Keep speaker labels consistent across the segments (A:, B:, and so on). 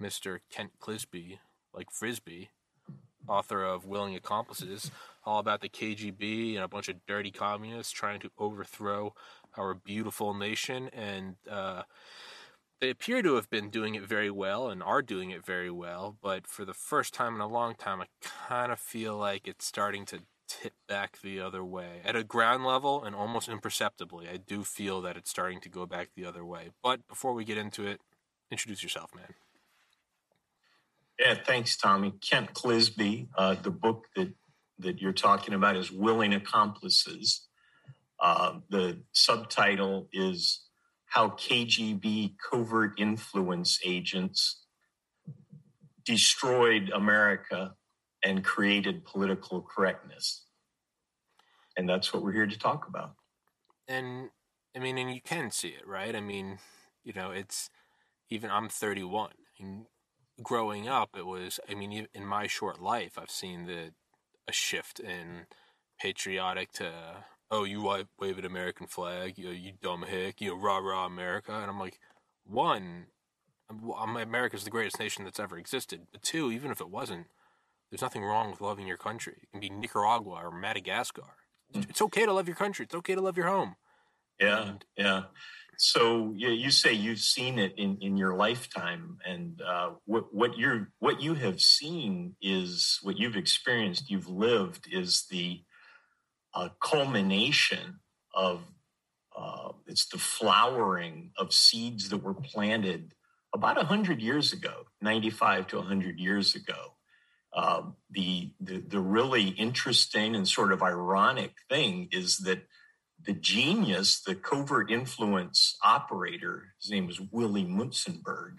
A: Mr. Kent Clizbe, like Frisbee, author of Willing Accomplices, all about the KGB and a bunch of dirty communists trying to overthrow our beautiful nation. And uh, they appear to have been doing it very well and are doing it very well. But for the first time in a long time, I kind of feel like it's starting to tip back the other way at a ground level and almost imperceptibly. I do feel that it's starting to go back the other way. But before we get into it, introduce yourself, man.
B: Yeah, thanks, Tommy. Kent Clizbe. Uh, the book that that you're talking about is "Willing Accomplices." Uh, the subtitle is "How KGB Covert Influence Agents Destroyed America and Created Political Correctness." And that's what we're here to talk about.
A: And I mean, and you can see it, right? I mean, you know, it's even I'm 31. And growing up, it was. I mean, in my short life, I've seen the a shift in patriotic to oh, you wave an American flag, you you dumb hick, you know, rah rah America, and I'm like, one, America's the greatest nation that's ever existed, but two, even if it wasn't, there's nothing wrong with loving your country. It can be Nicaragua or Madagascar. It's hmm. okay to love your country. It's okay to love your home.
B: Yeah, and, yeah. So you say you've seen it in, in your lifetime, and uh, what what you're what you have seen is what you've experienced, you've lived is the uh, culmination of uh, it's the flowering of seeds that were planted about hundred years ago, ninety five to hundred years ago. Um, the, the the really interesting and sort of ironic thing is that the genius, the covert influence operator, his name was Willie Munzenberg,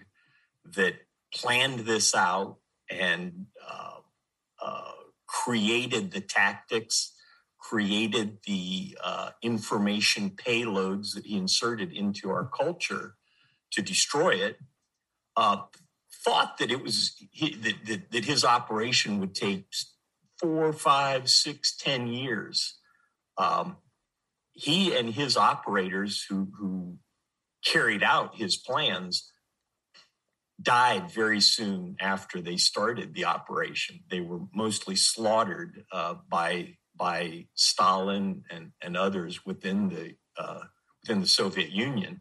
B: that planned this out and uh, uh, created the tactics, created the uh, information payloads that he inserted into our culture to destroy it, uh, thought that it was that, that, that his operation would take four, five, six, ten years. Um, he and his operators who, who carried out his plans died very soon after they started the operation. They were mostly slaughtered uh, by by Stalin and, and others within the uh, within the Soviet Union.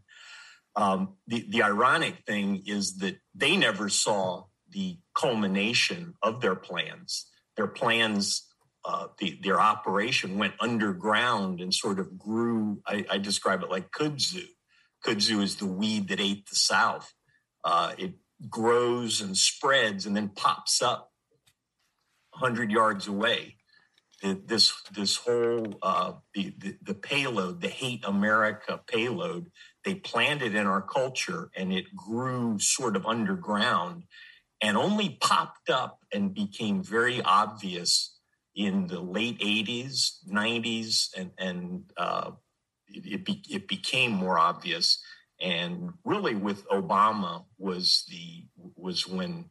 B: Um, the the ironic thing is that they never saw the culmination of their plans. Their plans uh, the, their operation went underground and sort of grew. I, I, describe it like kudzu. Kudzu is the weed that ate the South. Uh, it grows and spreads and then pops up 100 yards away. This this whole uh, the, the, the payload, the hate America payload, they planted in our culture and it grew sort of underground and only popped up and became very obvious in the late 80s, 90s, and, and uh, it, be, it became more obvious. And really, with Obama, was the was when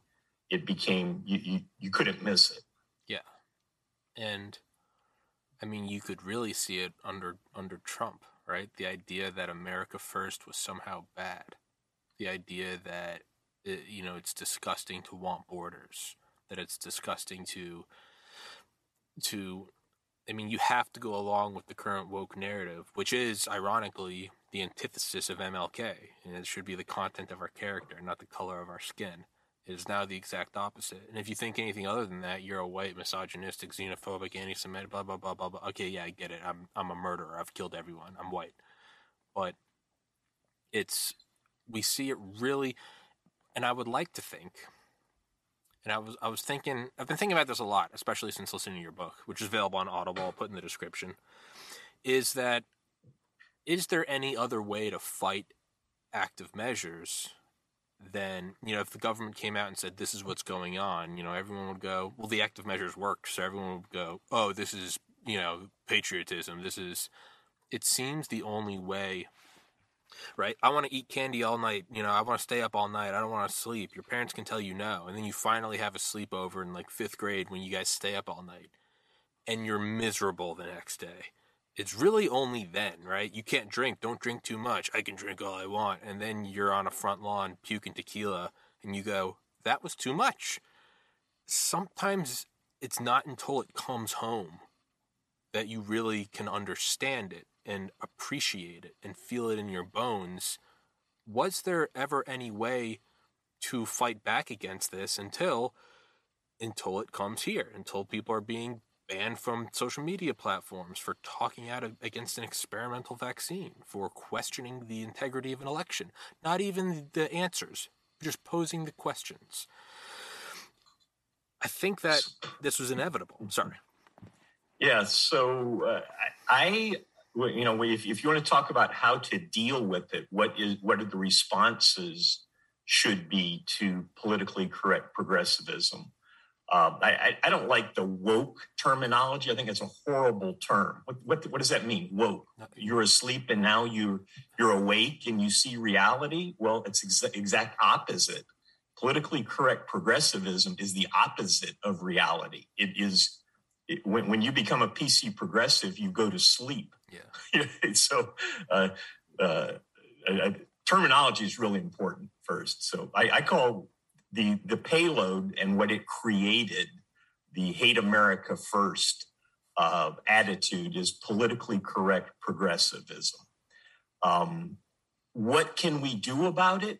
B: it became you, you, you couldn't miss it.
A: Yeah, and I mean, you could really see it under under Trump, right? The idea that America first was somehow bad, the idea that it, you know it's disgusting to want borders, that it's disgusting to to I mean, you have to go along with the current woke narrative, which is ironically the antithesis of MLK, and it should be the content of our character, not the color of our skin. It is now the exact opposite. And if you think anything other than that, you're a white, misogynistic, xenophobic, anti-Semitic, blah blah blah blah blah. Okay, yeah, I get it. I'm I'm a murderer. I've killed everyone. I'm white, but it's we see it really, and I would like to think and I was I was thinking I've been thinking about this a lot, especially since listening to your book, which is available on Audible, I'll put in the description. Is that is there any other way to fight active measures then you know if the government came out and said this is what's going on, you know everyone would go, well, the active measures work, so everyone would go, oh, this is you know patriotism. This is. It seems the only way right? I want to eat candy all night. You know, I want to stay up all night. I don't want to sleep. Your parents can tell you no. And then you finally have a sleepover in like fifth grade when you guys stay up all night and you're miserable the next day. It's really only then, right? You can't drink. Don't drink too much. I can drink all I want. And then you're on a front lawn puking tequila and you go, that was too much. Sometimes it's not until it comes home that you really can understand it and appreciate it and feel it in your bones. Was there ever any way to fight back against this until until it comes here, until people are being banned from social media platforms for talking out against an experimental vaccine, for questioning the integrity of an election, not even the answers, just posing the questions. I think that this was inevitable. Sorry.
B: Yeah. So uh, I, you know, if, if you want to talk about how to deal with it, what is what are the responses should be to politically correct progressivism? Um, I, I, don't like the woke terminology. I think it's a horrible term. What, what, what does that mean? Woke. You're asleep and now you're you're awake and you see reality. Well, it's exa- exact opposite. Politically correct progressivism is the opposite of reality. It is it, when, when you become a PC progressive, you go to sleep.
A: Yeah.
B: so uh, uh, terminology is really important first. So I, I, call the the payload and what it created, the hate America first uh, attitude, is politically correct progressivism. Um, what can we do about it?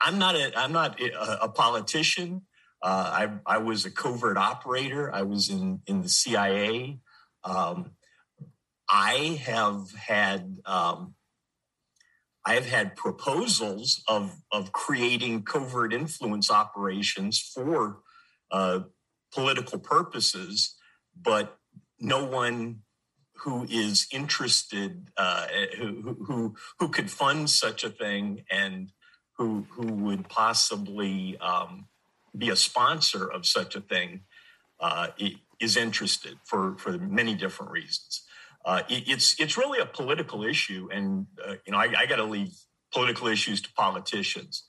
B: I'm not a I'm not a, a politician. Uh, I, I was a covert operator. I was in, in the CIA. Um, I have had um, I have had proposals of of creating covert influence operations for uh, political purposes, but no one who is interested, uh, who, who who could fund such a thing, and who who would possibly um, be a sponsor of such a thing uh, is interested for, for many different reasons. Uh, it, it's it's really a political issue, and uh, you know I, I got to leave political issues to politicians.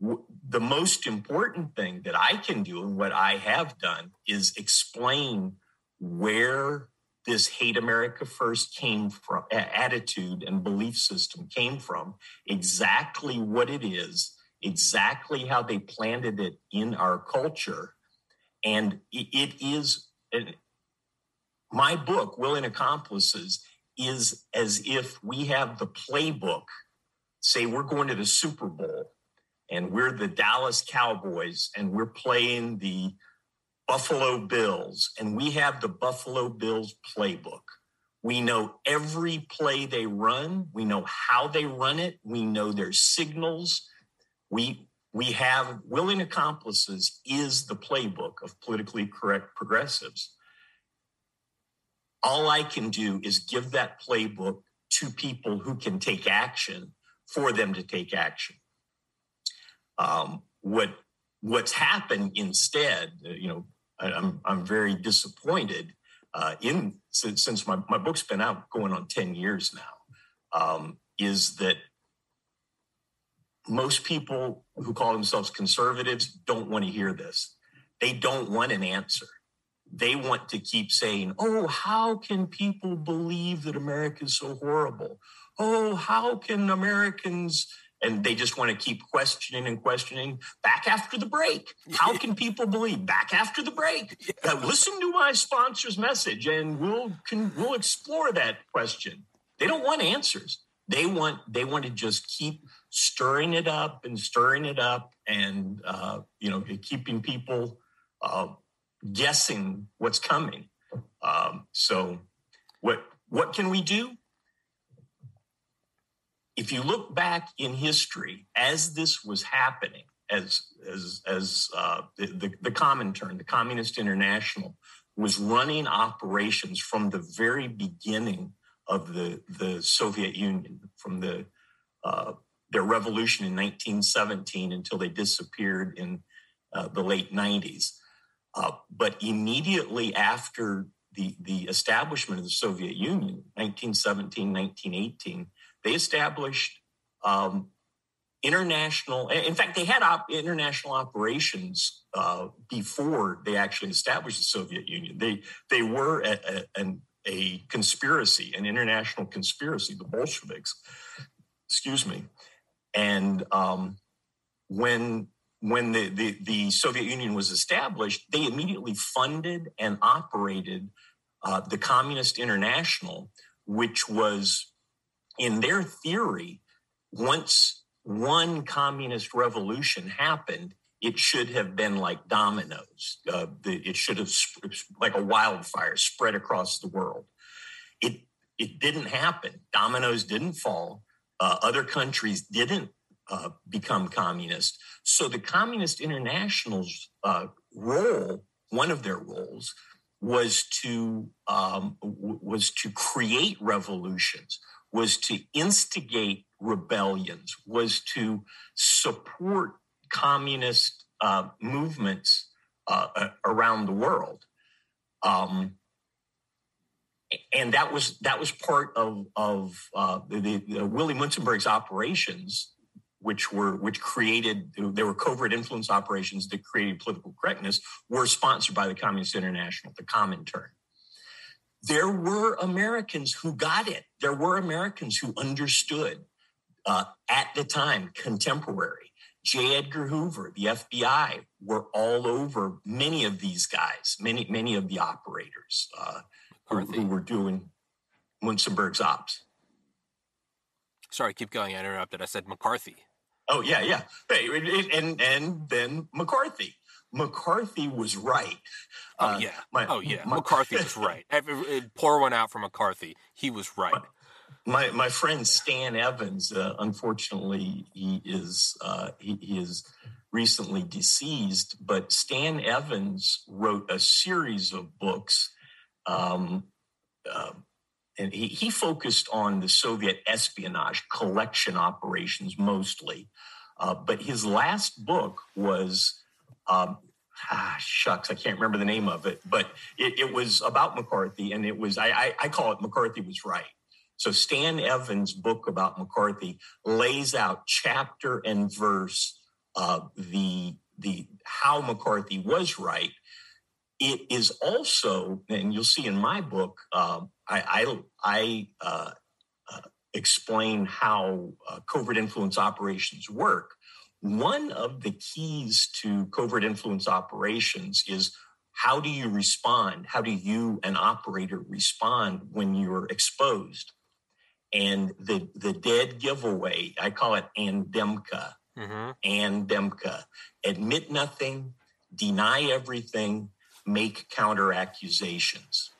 B: W- the most important thing that I can do, and what I have done, is explain where this hate America first came from, attitude and belief system came from, exactly what it is, exactly how they planted it in our culture. And it is my book, Willing Accomplices, is as if we have the playbook. Say we're going to the Super Bowl and we're the Dallas Cowboys and we're playing the Buffalo Bills and we have the Buffalo Bills playbook. We know every play they run. We know how they run it. We know their signals. We we have willing accomplices is the playbook of politically correct progressives. All I can do is give that playbook to people who can take action for them to take action. Um, what what's happened instead, you know, I, I'm I'm very disappointed uh, in since, since my, my book's been out going on 10 years now, um, is that most people who call themselves conservatives don't want to hear this. They don't want an answer. They want to keep saying, oh, how can people believe that America is so horrible? Oh, how can Americans and they just want to keep questioning and questioning back after the break. How can people believe? Back after the break. Uh, listen to my sponsor's message and we'll can, we'll explore that question. They don't want answers. They want they want to just keep stirring it up and stirring it up and uh, you know keeping people uh, guessing what's coming um, so what what can we do if you look back in history as this was happening as as as uh, the, the, the comintern the communist international was running operations from the very beginning of the the soviet union from the uh, their revolution in 1917 until they disappeared in uh, the late 90s. Uh, but immediately after the, the establishment of the Soviet Union, 1917, 1918, they established um, international, in fact, they had op- international operations uh, before they actually established the Soviet Union. They, they were a, a, a conspiracy, an international conspiracy, the Bolsheviks, excuse me. And um, when when the, the, the, Soviet Union was established, they immediately funded and operated uh, the Communist International, which was, in their theory, once one communist revolution happened, it should have been like dominoes. Uh, the, it should have, like a wildfire, spread across the world. It, it didn't happen. Dominoes didn't fall. Uh, other countries didn't uh, become communist. So the Communist International's uh, role, one of their roles, was to um, w- was to create revolutions, was to instigate rebellions, was to support communist uh, movements uh, around the world. Um, and that was that was part of of uh, the, the, Willie Munzenberg's operations which were which created there were covert influence operations that created political correctness were sponsored by the Communist International, the Comintern. There were Americans who got it. There were Americans who understood uh, at the time, contemporary. J. Edgar Hoover, the FBI, were all over many of these guys, many many of the operators uh, who, who were doing Munzenberg's ops.
A: Sorry, keep going. I interrupted. I said McCarthy.
B: Oh yeah, yeah. And and then McCarthy. McCarthy was right.
A: Oh uh, yeah. My, oh yeah. My, McCarthy was right. Pour one out for McCarthy. He was right.
B: My my friend Stan Evans, uh, unfortunately, he is uh, he, he is recently deceased. But Stan Evans wrote a series of books um, uh, and he, he focused on the Soviet espionage collection operations mostly. Uh, but his last book was, um, ah, shucks, I can't remember the name of it, but it, it was about McCarthy, and it was I, I, I call it McCarthy was right. So Stan Evans' book about McCarthy lays out chapter and verse uh, the the how McCarthy was right. It is also, and you'll see in my book, uh, I, I, I uh, uh, explain how uh, covert influence operations work. One of the keys to covert influence operations is how do you respond? How do you, an operator, respond when you're exposed? And the the dead giveaway, I call it Andemka. Mm-hmm. Andemka. Admit nothing, deny everything, make counter accusations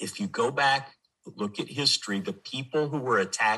B: if you go back, look at history, the people who were attacked.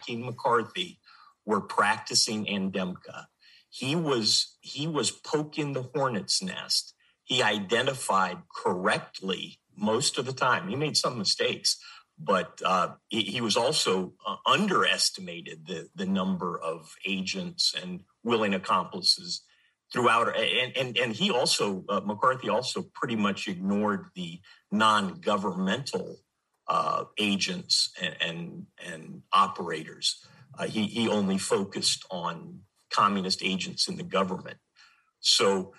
B: King McCarthy were practicing Andemka. He was he was poking the hornet's nest. He identified correctly most of the time. He made some mistakes, but uh, he, he, was also uh, underestimated the the number of agents and willing accomplices throughout. And and, and he also uh, McCarthy also pretty much ignored the non-governmental uh, agents and, and, and operators. Uh, he, he only focused on communist agents in the government. So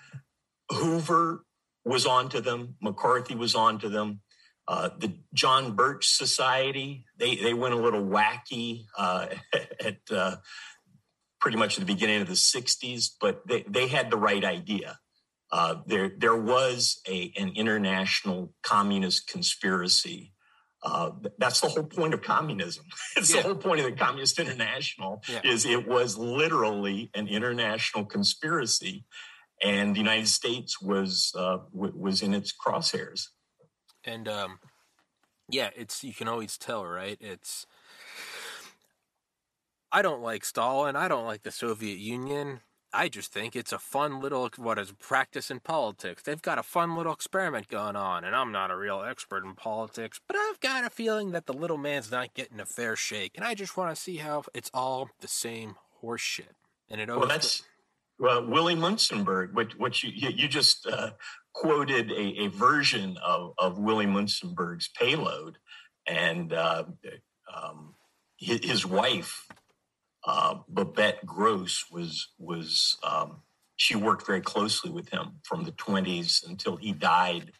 B: Hoover was onto them, McCarthy was onto them. Uh, the John Birch Society, they, they went a little wacky uh, at uh, pretty much the beginning of the 60s, but they, they had the right idea. Uh, there, there was a, an international communist conspiracy Uh, that's the whole point of communism. it's yeah. the whole point of the Communist International yeah. is it was literally an international conspiracy, and the United States was uh, w- was in its crosshairs.
A: And um, yeah, it's you can always tell, right? It's I don't like Stalin. I don't like the Soviet Union. I just think it's a fun little what is practice in politics. They've got a fun little experiment going on, and I'm not a real expert in politics, but I've got a feeling that the little man's not getting a fair shake, and I just want to see how it's all the same horseshit. And it
B: well, that's well, Willie Munzenberg, which, which you you just uh, quoted a, a, version of of Willie Munzenberg's payload, and uh, um, his, his wife uh, Babette Gross was was um, she worked very closely with him from the 20s until he died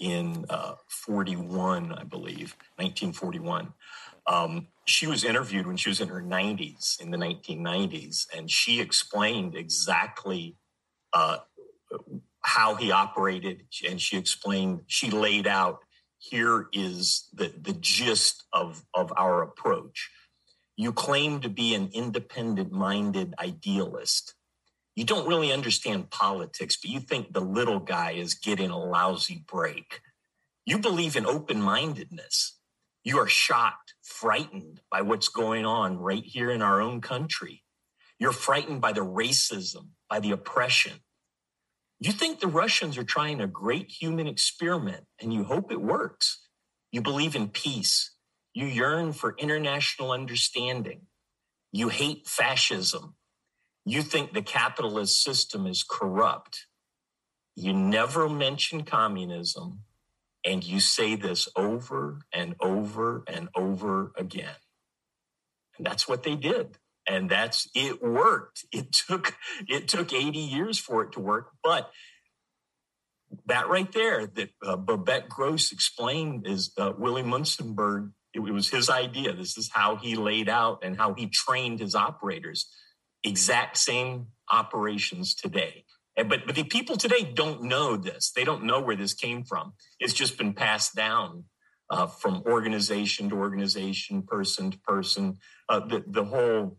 B: in uh, 41, I believe, 1941. Um, she was interviewed when she was in her 90s, in the 1990s, and she explained exactly uh, how he operated. And she explained, she laid out here is the, the gist of, of our approach. You claim to be an independent minded idealist. You don't really understand politics, but you think the little guy is getting a lousy break. You believe in open mindedness. You are shocked, frightened by what's going on right here in our own country. You're frightened by the racism, by the oppression. You think the Russians are trying a great human experiment and you hope it works. You believe in peace. You yearn for international understanding. You hate fascism. You think the capitalist system is corrupt. You never mention communism, and you say this over and over and over again. And that's what they did. And that's it worked. It took it took 80 years for it to work, but that right there that uh, Babette Gross explained is uh, Willie Munzenberg it, it was his idea. This is how he laid out and how he trained his operators. Exact same operations today. And, but but the people today don't know this. They don't know where this came from. It's just been passed down uh, from organization to organization, person to person. Uh, the the whole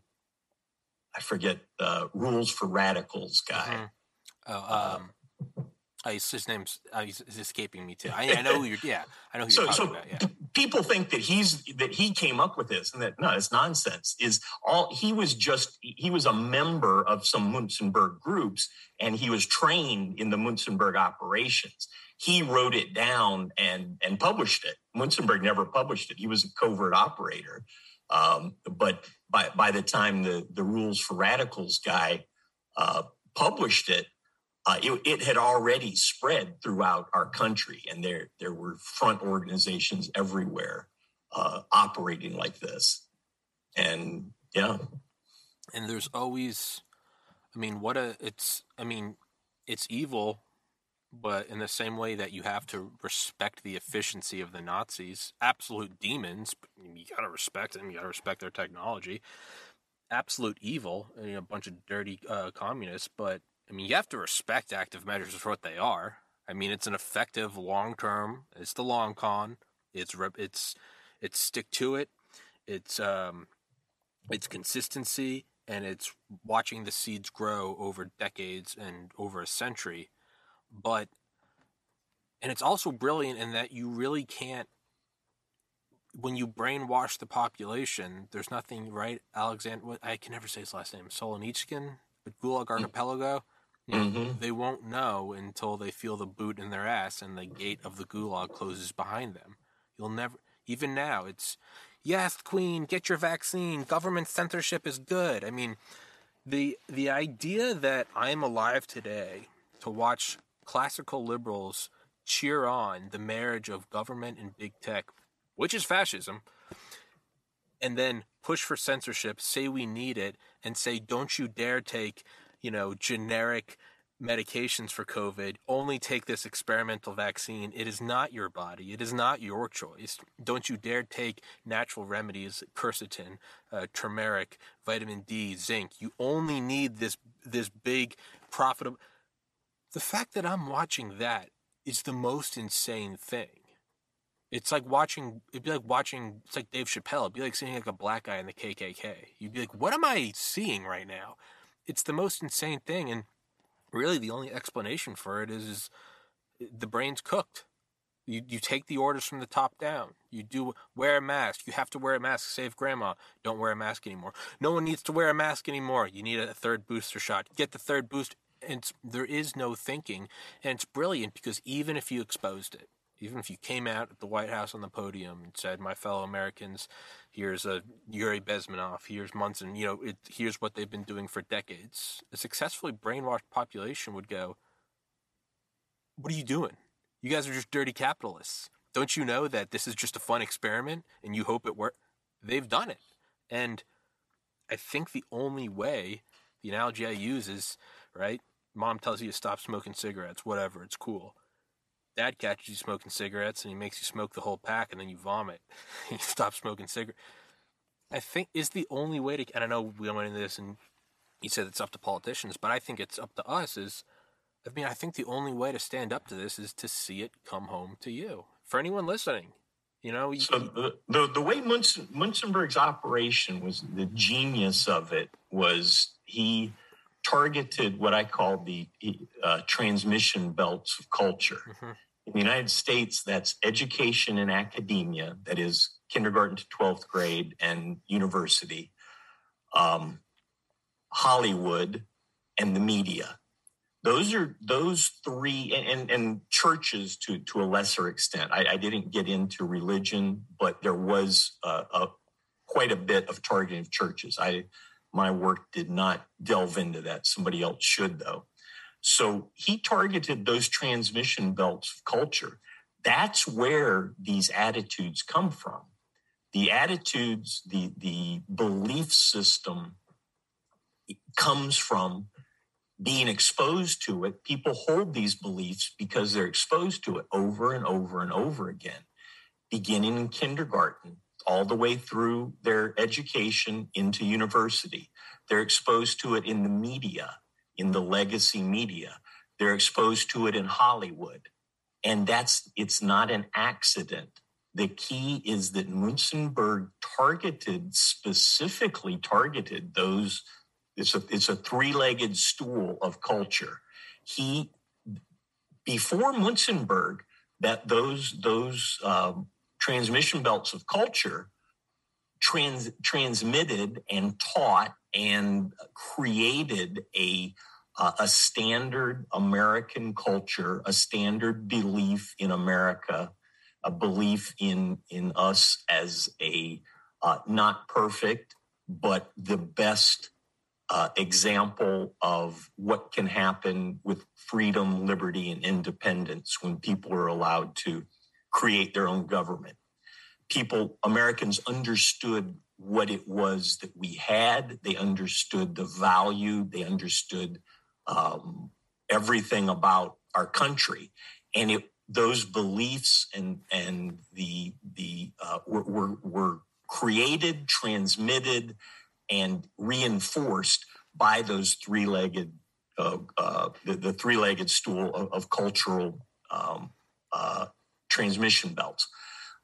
B: I forget uh, rules for radicals guy.
A: Mm-hmm. Oh, um, I, his name's uh, he's, escaping me too. I, I know who you're. Yeah, I know who you're talking so about. Yeah.
B: People think that he's that he came up with this, and that no, it's nonsense. Is all he was just he was a member of some Munzenberg groups, and he was trained in the Munzenberg operations. He wrote it down and and published it. Munzenberg never published it. He was a covert operator. Um, but by by the time the the rules for radicals guy uh, published it, uh, it, it, had already spread throughout our country, and there there were front organizations everywhere uh, operating like this, and yeah,
A: and there's always, I mean, what a it's I mean, it's evil, but in the same way that you have to respect the efficiency of the Nazis, absolute demons, you gotta respect them, you gotta respect their technology. Absolute evil, you know, a bunch of dirty uh, communists, but I mean, you have to respect active measures for what they are. I mean, it's an effective long term. It's the long con. It's it's it's stick to it. It's um, it's consistency, and it's watching the seeds grow over decades and over a century. But and it's also brilliant in that you really can't when you brainwash the population, there's nothing right. Alexander, I can never say his last name. Solzhenitsyn, Gulag mm. Mm-hmm. They won't know until they feel the boot in their ass and the gate of the gulag closes behind them. You'll never, even now, it's, yes, Queen, get your vaccine. Government censorship is good. I mean, the the idea that I'm alive today to watch classical liberals cheer on the marriage of government and big tech, which is fascism, and then push for censorship, say we need it, and say, don't you dare take you know, generic medications for COVID, only take this experimental vaccine. It is not your body. It is not your choice. Don't you dare take natural remedies, quercetin, uh, turmeric, vitamin D, zinc. You only need this this big profitable. The fact that I'm watching that is the most insane thing. It's like watching. It'd be like watching. It's like Dave Chappelle. It'd be like seeing like a black guy in the KKK. You'd be like, "What am I seeing right now?" It's the most insane thing, and really the only explanation for it is, is the brain's cooked. You you take the orders from the top down. You do wear a mask. You have to wear a mask. Save grandma. Don't wear a mask anymore. No one needs to wear a mask anymore. You need a third booster shot. Get the third boost. And there is no thinking, and it's brilliant because even if you exposed it, even if you came out at the White House on the podium and said, "My fellow Americans, here's a Yuri Bezmenov, here's Munson," you know, it, here's what they've been doing for decades. A successfully brainwashed population would go, "What are you doing? You guys are just dirty capitalists. Don't you know that this is just a fun experiment and you hope it works?" They've done it, and I think the only way, the analogy I use is right. Mom tells you to stop smoking cigarettes, whatever, it's cool dad catches you smoking cigarettes and he makes you smoke the whole pack and then you vomit. you stop smoking cigarettes. I think is the only way to. And I know we went into this and you said it's up to politicians, but I think it's up to us. Is I mean, I think the only way to stand up to this is to see it come home to you. For anyone listening, you know.
B: So the the, the way Munson, Munzenberg's operation was the genius of it was he targeted what I call the uh, transmission belts of culture. Mm-hmm. In the United States, that's education and academia, that is kindergarten to 12th grade and university, um, Hollywood, and the media. Those are those three, and, and churches to, to a lesser extent. I, I didn't get into religion, but there was a, quite a bit of targeting of churches. I my work did not delve into that. Somebody else should, though. So he targeted those transmission belts of culture. That's where these attitudes come from. The attitudes, the, the belief system comes from being exposed to it. People hold these beliefs because they're exposed to it over and over and over again, beginning in kindergarten, all the way through their education into university. They're exposed to it in the media, in the legacy media. They're exposed to it in Hollywood. And that's, it's not an accident. The key is that Munzenberg targeted, specifically targeted those, it's a, it's a three legged stool of culture. He, before Munzenberg, that those, those, um, transmission belts of culture trans, transmitted and taught and created a uh, a standard American culture, a standard belief in America, a belief in in us as a uh, not perfect but the best uh, example of what can happen with freedom, liberty, and independence when people are allowed to create their own government. People, Americans understood what it was that we had. They understood the value. They understood um, everything about our country, and it, those beliefs and and the the uh, were, were, were created, transmitted, and reinforced by those three-legged uh, uh, the, the, three-legged stool of, of cultural um, uh, transmission belts.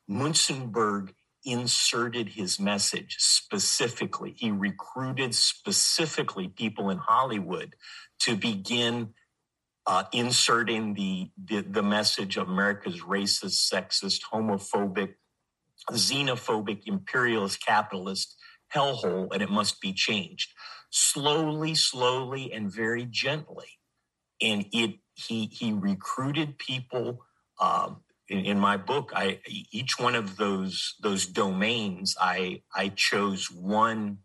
B: Munzenberg inserted his message specifically. He recruited specifically people in Hollywood to begin uh, inserting the, the, the message of America's racist, sexist, homophobic, xenophobic, imperialist, capitalist hellhole, and it must be changed slowly, slowly, and very gently. And it he he recruited people um, in, in, my book, I each one of those those domains, I I chose one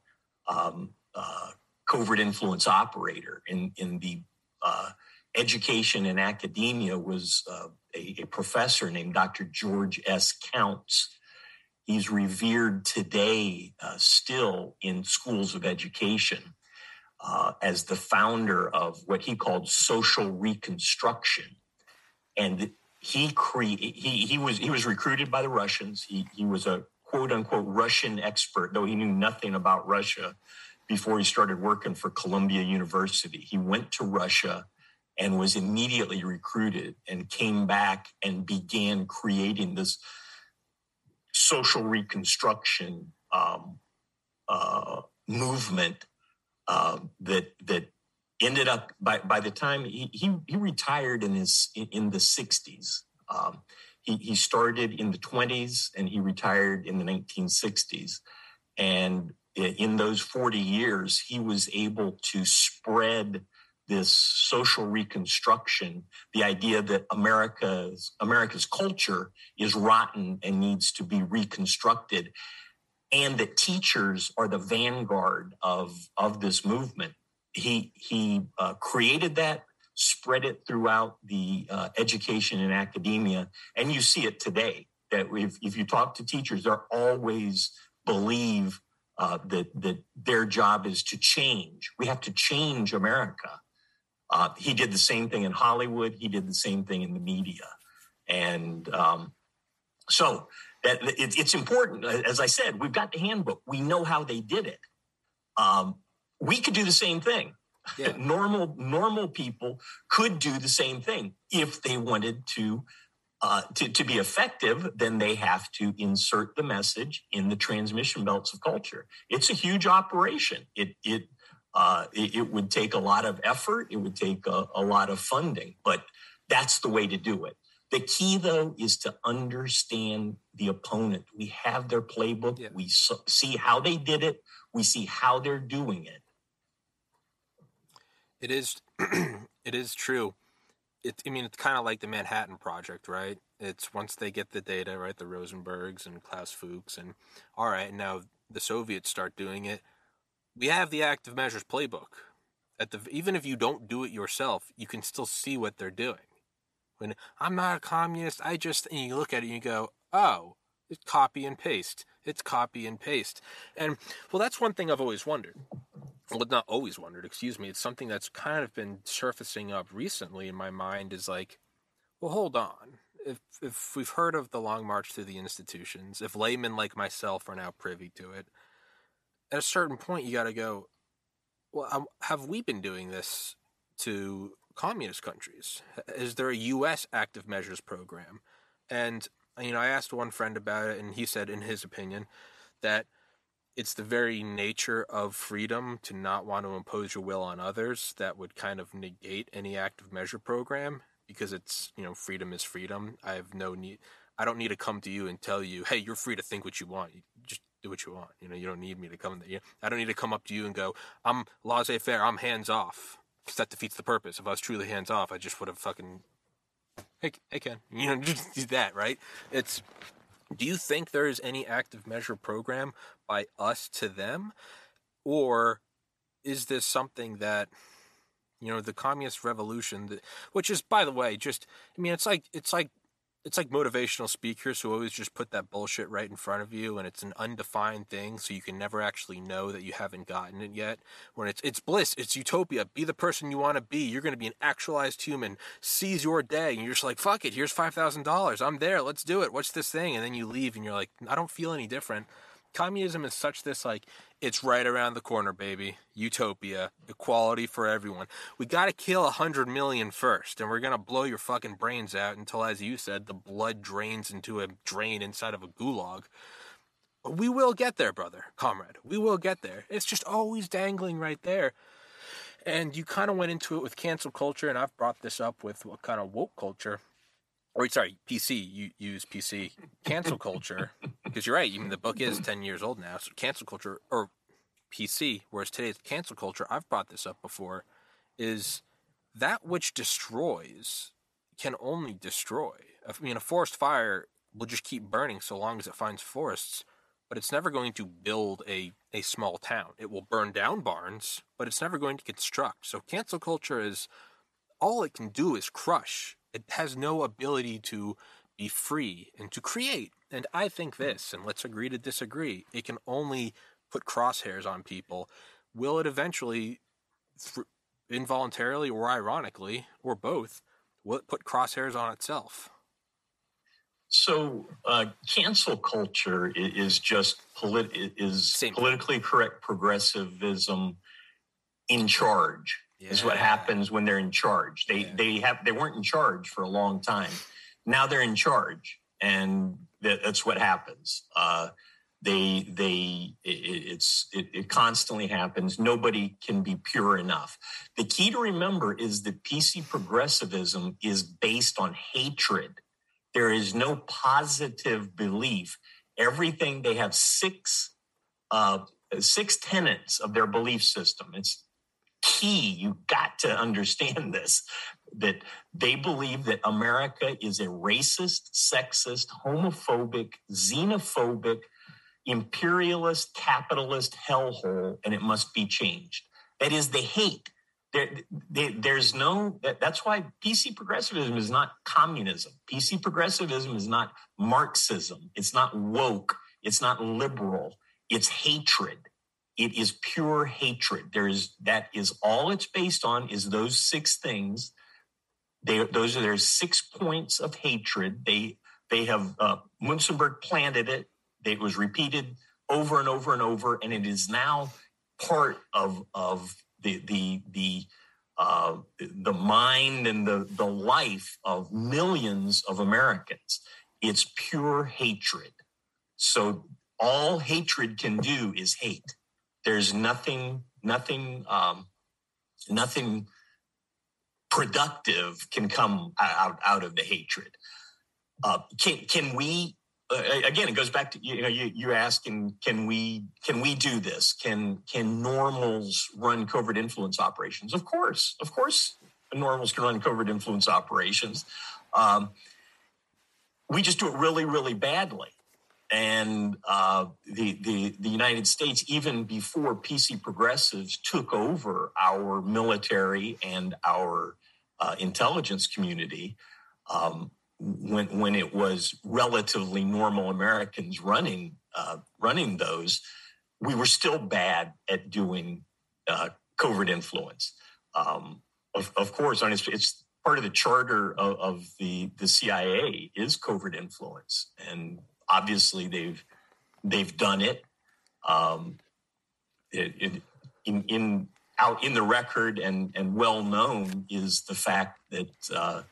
B: um, uh, covert influence operator. In in the uh, education and academia was uh, a, a, professor named Dr. George S. Counts. He's revered today uh, still in schools of education. Uh, as the founder of what he called social reconstruction. And he cre- he he was he was recruited by the Russians. He he was a quote unquote Russian expert, though he knew nothing about Russia before he started working for Columbia University. He went to Russia and was immediately recruited and came back and began creating this social reconstruction um, uh, movement uh, that that ended up by by the time he he, he retired in his in the 60s. Um, he, he started in the 20s and he retired in the 1960s. And in those 40 years, he was able to spread this social reconstruction, the idea that America's America's culture is rotten and needs to be reconstructed, and that teachers are the vanguard of of this movement. He he uh, created that, spread it throughout the uh, education and academia, and you see it today. That if, if you talk to teachers, they're always believe uh, that that their job is to change. We have to change America. Uh, he did the same thing in Hollywood. He did the same thing in the media, and um, so that it, it's important. As I said, we've got the handbook. We know how they did it. Um, we could do the same thing. Yeah. normal normal people could do the same thing if they wanted to uh, to, to be effective, then they have to insert the message in the transmission belts of culture. It's a huge operation. It it uh, it, it, would take a lot of effort. It would take a, a lot of funding, but that's the way to do it. The key, though, is to understand the opponent. We have their playbook. Yeah. We so, see how they did it. We see how they're doing it.
A: It is, it is true it, I mean, it's kind of like the Manhattan Project, right? It's once they get the data, right, the Rosenbergs and Klaus Fuchs, and all right, now the Soviets start doing it. We have the active measures playbook. At the even if you don't do it yourself, you can still see what they're doing. When I'm not a communist, I just and you look at it and you go, oh, it's copy and paste. It's copy and paste. And well, that's one thing I've always wondered well, not always wondered, excuse me. It's something that's kind of been surfacing up recently in my mind is like, well, hold on. If, if we've heard of the long march through the institutions, if laymen like myself are now privy to it, at a certain point you got to go, well, um, have we been doing this to communist countries? Is there a U.S. active measures program? And, you know, I asked one friend about it, and he said, in his opinion, that – it's the very nature of freedom to not want to impose your will on others that would kind of negate any active measure program because it's you know freedom is freedom. I have no need i don't need to come to you and tell you hey you're free to think what you want. You just do what you want. You know you don't need me to come you. I don't need to come up to you and go i'm laissez-faire. I'm hands off. Because that defeats the purpose. If i was truly hands off i just would have fucking hey, hey ken you know just do that right? It's do you think there is any active measure program by us to them? Or is this something that you know the communist revolution which is by the way just i mean it's like it's like it's like motivational speakers who always just put that bullshit right in front of you and it's an undefined thing so you can never actually know that you haven't gotten it yet. When it's it's bliss it's utopia. Be the person you want to be. You're going to be an actualized human. Seize your day and you're just like fuck it here's $5000 i'm there. Let's do it. What's this thing? And then you leave and you're like i don't feel any different. Communism is such this like it's right around the corner baby. Utopia. Equality for everyone. We got to kill a hundred million first and we're gonna blow your fucking brains out until as you said the blood drains into a drain inside of a gulag. We will get there brother comrade. We will get there. It's just always dangling right there. And you kind of went into it with cancel culture and i've brought this up with what kind of woke culture. Or sorry, PC. You use PC cancel culture because you're right. Even the book is ten years old now. So cancel culture or PC, whereas today's cancel culture. I've brought this up before. Is that which destroys can only destroy. I mean, a forest fire will just keep burning so long as it finds forests, but it's never going to build a, a small town. It will burn down barns, but it's never going to construct. So cancel culture is all it can do is crush it has no ability to be free and to create. And I think this, and let's agree to disagree, it can only put crosshairs on people. Will it eventually, involuntarily or ironically, or both, will it put crosshairs on itself?
B: So, uh, cancel culture is just polit- is Same. politically correct progressivism in charge yeah. is what happens when they're in charge. They yeah. they have they weren't in charge for a long time. Now they're in charge, and that, that's what happens. Uh, they they it, it's it, it constantly happens. Nobody can be pure enough. The key to remember is that PC progressivism is based on hatred. There is no positive belief. Everything they have six uh, six tenets of their belief system. It's key. You got to understand this that they believe that America is a racist, sexist, homophobic, xenophobic, imperialist, capitalist hellhole, and it must be changed. That is, they hate. There, there's no, that, that's why PC progressivism is not communism. PC progressivism is not Marxism. It's not woke. It's not liberal. It's hatred. It is pure hatred. There is, that is all it's based on is those six things. They, those are their six points of hatred. They, they have, uh, Munzenberg planted it it was repeated over and over and over, and it is now part of of the the the uh, the mind and the the life of millions of Americans. It's pure hatred. So all hatred can do is hate. There's nothing nothing um, nothing productive can come out, out of the hatred. Uh, can can we uh, again, it goes back to you know you you asking can we can we do this? Can can normals run covert influence operations? Of course, of course, normals can run covert influence operations. Um, we just do it really, really badly. And uh, the, the the United States, even before PC progressives took over our military and our uh, intelligence community, um, when when it was relatively normal Americans running uh, running those, we were still bad at doing uh, covert influence. Um, of, of, course, it's, it's, part of the charter of, of, the the CIA is covert influence, and obviously they've they've done it. Um, it, it in, in out in the record and and well known is the fact that uh,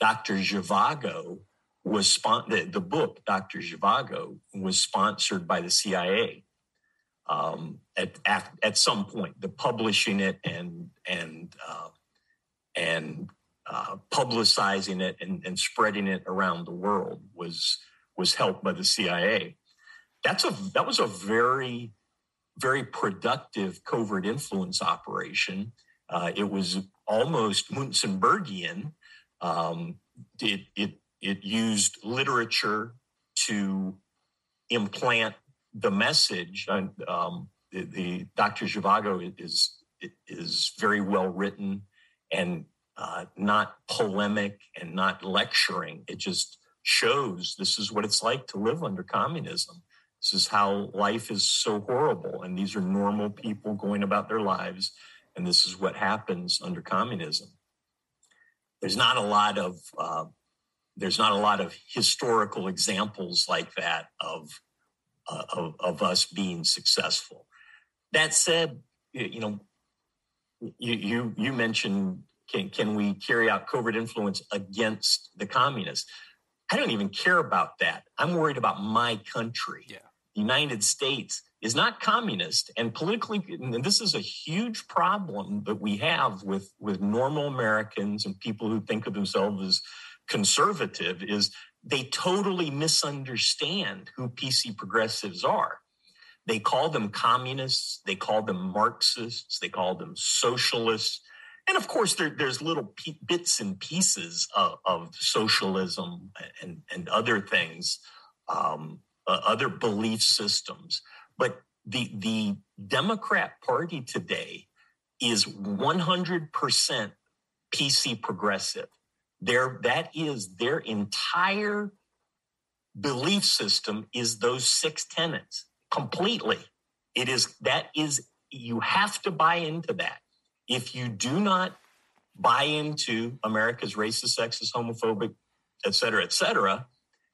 B: Dr. Zhivago was spon- the, the book Dr. Zhivago was sponsored by the CIA um, at, at, at some point. The publishing it and and uh, and uh, publicizing it and, and spreading it around the world was was helped by the CIA. That's a that was a very very productive covert influence operation. Uh, it was almost Munzenbergian um, it, it, it used literature to implant the message. Um, the, the, Dr. Zhivago is is very well written and uh, not polemic and not lecturing. It just shows this is what it's like to live under communism. This is how life is so horrible, and these are normal people going about their lives, and this is what happens under communism there's not a lot of uh, there's not a lot of historical examples like that of, uh, of, of us being successful. That said, you know, you you, you mentioned can can we carry out covert influence against the communists? I don't even care about that. I'm worried about my country.
A: Yeah.
B: The United States is not communist and politically and this is a huge problem that we have with with normal americans and people who think of themselves as conservative is they totally misunderstand who pc progressives are. They call them communists they call them marxists they call them socialists and of course there, there's little p- bits and pieces of, of socialism and, and other things um, uh, other belief systems but the the Democrat Party today is 100% PC progressive. Their that is their entire belief system is those six tenets completely. It is that is you have to buy into that. If you do not buy into America's racist, sexist, homophobic, et cetera, et cetera,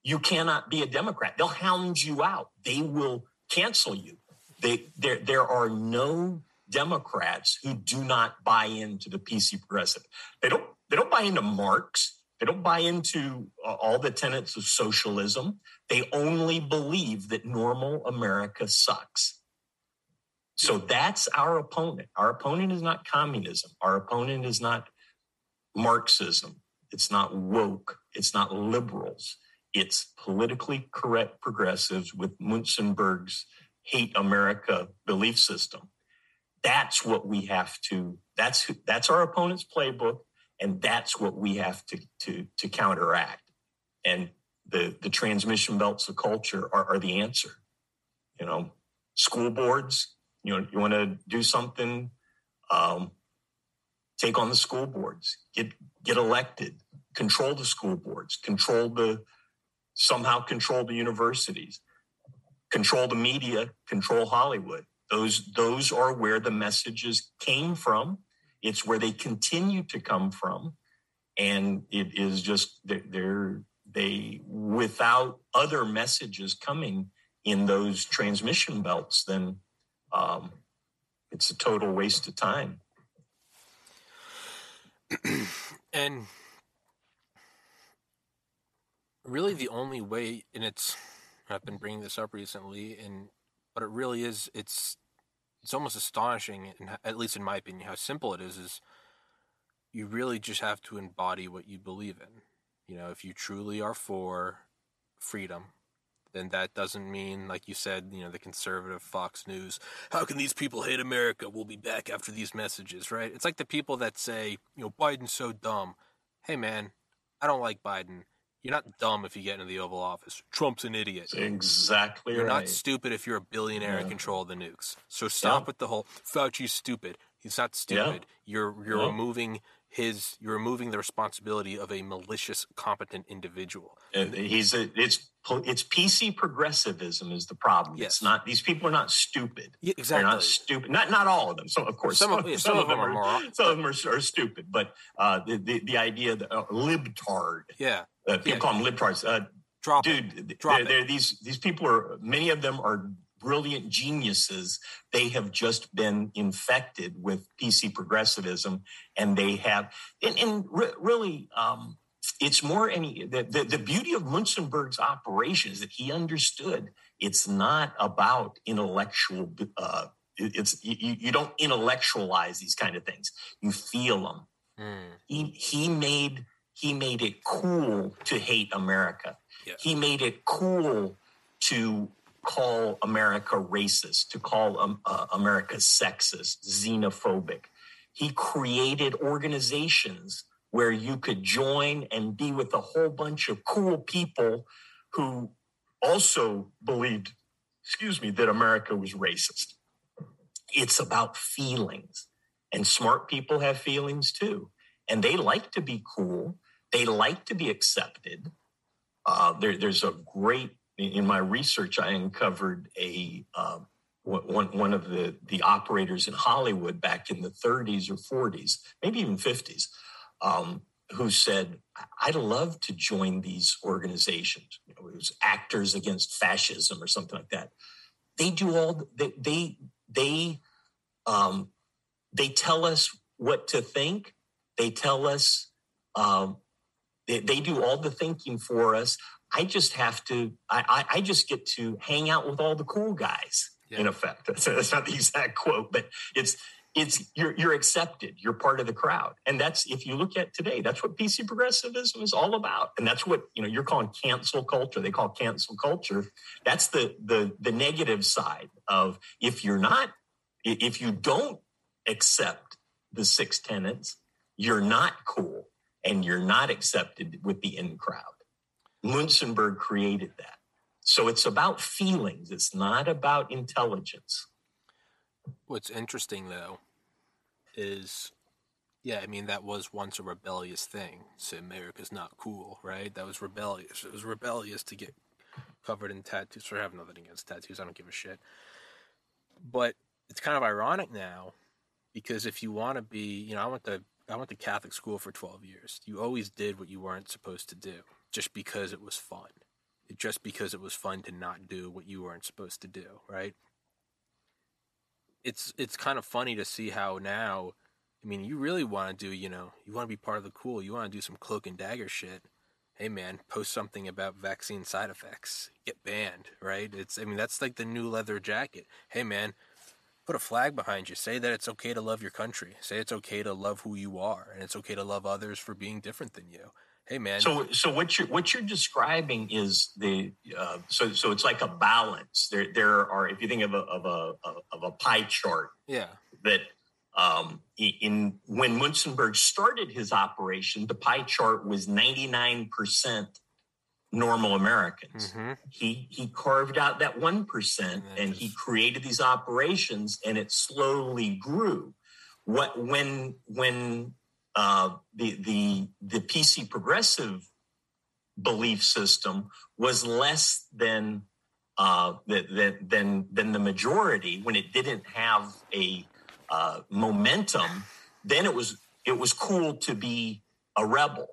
B: you cannot be a Democrat. They'll hound you out. They will cancel you. They, there, there are no Democrats who do not buy into the PC progressive. They don't, they don't buy into Marx. They don't buy into uh, all the tenets of socialism. They only believe that normal America sucks. So that's our opponent. Our opponent is not communism. Our opponent is not Marxism. It's not woke. It's not liberals. It's politically correct progressives with Munzenberg's hate America belief system. That's what we have to, that's, that's our opponent's playbook. And that's what we have to, to, to counteract. And the, the transmission belts of culture are, are the answer. You know, school boards, you know, you want to do something, um, take on the school boards, get get elected, control the school boards, control the somehow control the universities, control the media, control Hollywood. Those those are where the messages came from. It's where they continue to come from, and it is just they're they without other messages coming in those transmission belts, then um, it's a total waste of time.
A: and really the only way and it's i've been bringing this up recently and but it really is it's it's almost astonishing and at least in my opinion how simple it is is you really just have to embody what you believe in you know if you truly are for freedom then that doesn't mean, like you said, you know, the conservative Fox News, how can these people hate America? We'll be back after these messages, right? It's like the people that say, you know, Biden's so dumb. Hey, man, I don't like Biden. You're not dumb if you get into the Oval Office. Trump's an idiot.
B: Exactly
A: You're
B: right.
A: not stupid if you're a billionaire yeah. and control the nukes. So stop yeah. with the whole Fauci's stupid. He's not stupid. Yeah. You're you're removing his you're removing the responsibility of a malicious competent individual.
B: He's a it's it's pc progressivism is the problem. Yes. it's not these people are not stupid.
A: Yeah, exactly
B: they're not stupid not not all of them. So of course
A: some, yeah, some, some of them, are, are
B: some of them are, are stupid. But uh, the, the, the idea that uh, libtard
A: yeah.
B: uh, people
A: yeah.
B: call them libtards uh,
A: Drop
B: dude
A: it. Drop
B: they're, they're, these these people are many of them are brilliant geniuses. They have just been infected with PC progressivism, and they have, and, and re- really, um, it's more any the, the, the beauty of Munzenberg's operation is that he understood it's not about intellectual. Uh, it's you, you don't intellectualize these kind of things. You feel them. Mm. He he made he made it cool to hate America. Yeah. He made it cool to call America racist, to call um, uh, America sexist, xenophobic. He created organizations where you could join and be with a whole bunch of cool people who also believed, excuse me, that America was racist. It's about feelings. And smart people have feelings too. And they like to be cool. They like to be accepted. Uh, there, there's a great in my research, I uncovered a uh, one one of the the operators in Hollywood back in the 30s or 40s, maybe even 50s, um, who said, "I'd love to join these organizations." You know, it was Actors Against Fascism or something like that. They do all they they they um, they tell us what to think. They tell us um, they, they do all the thinking for us. I just have to, I, I, just get to hang out with all the cool guys. Yeah. In effect, that's, that's not the exact quote, but it's it's you're you're accepted. You're part of the crowd, and that's if you look at today, that's what PC progressivism is all about, and that's what you know you're calling cancel culture. They call cancel culture. That's the the the negative side of if you're not if you don't accept the six tenets, you're not cool and you're not accepted with the in crowd. Munzenberg created that. So it's about feelings, it's not about intelligence.
A: What's interesting, though, is yeah, I mean, that was once a rebellious thing. So America's not cool, right? That was rebellious. It was rebellious to get covered in tattoos. I have nothing against tattoos, I don't give a shit. But it's kind of ironic now because if you want to be, you know, I went to I went to Catholic school for 12 years. You always did what you weren't supposed to do just because it was fun. Just because it was fun to not do what you weren't supposed to do, right? It's it's kind of funny to see how now I mean, you really want to do, you know, you want to be part of the cool. You want to do some cloak and dagger shit. Hey man, post something about vaccine side effects. Get banned, right? It's I mean, that's like the new leather jacket. Hey man, put a flag behind you. Say that it's okay to love your country. Say it's okay to love who you are and it's okay to love others for being different than you. Hey man.
B: So so what you're what you're describing is the uh, so so it's like a balance. There there are if you think of a of a of a pie chart.
A: Yeah.
B: That um, in when Munzenberg started his operation, the pie chart was 99% normal Americans. Mm-hmm. He he carved out that 1% and he created these operations and it slowly grew. What when when uh, the the the PC progressive belief system was less than uh, than than than the majority when it didn't have a uh, momentum, then it was it was cool to be a rebel.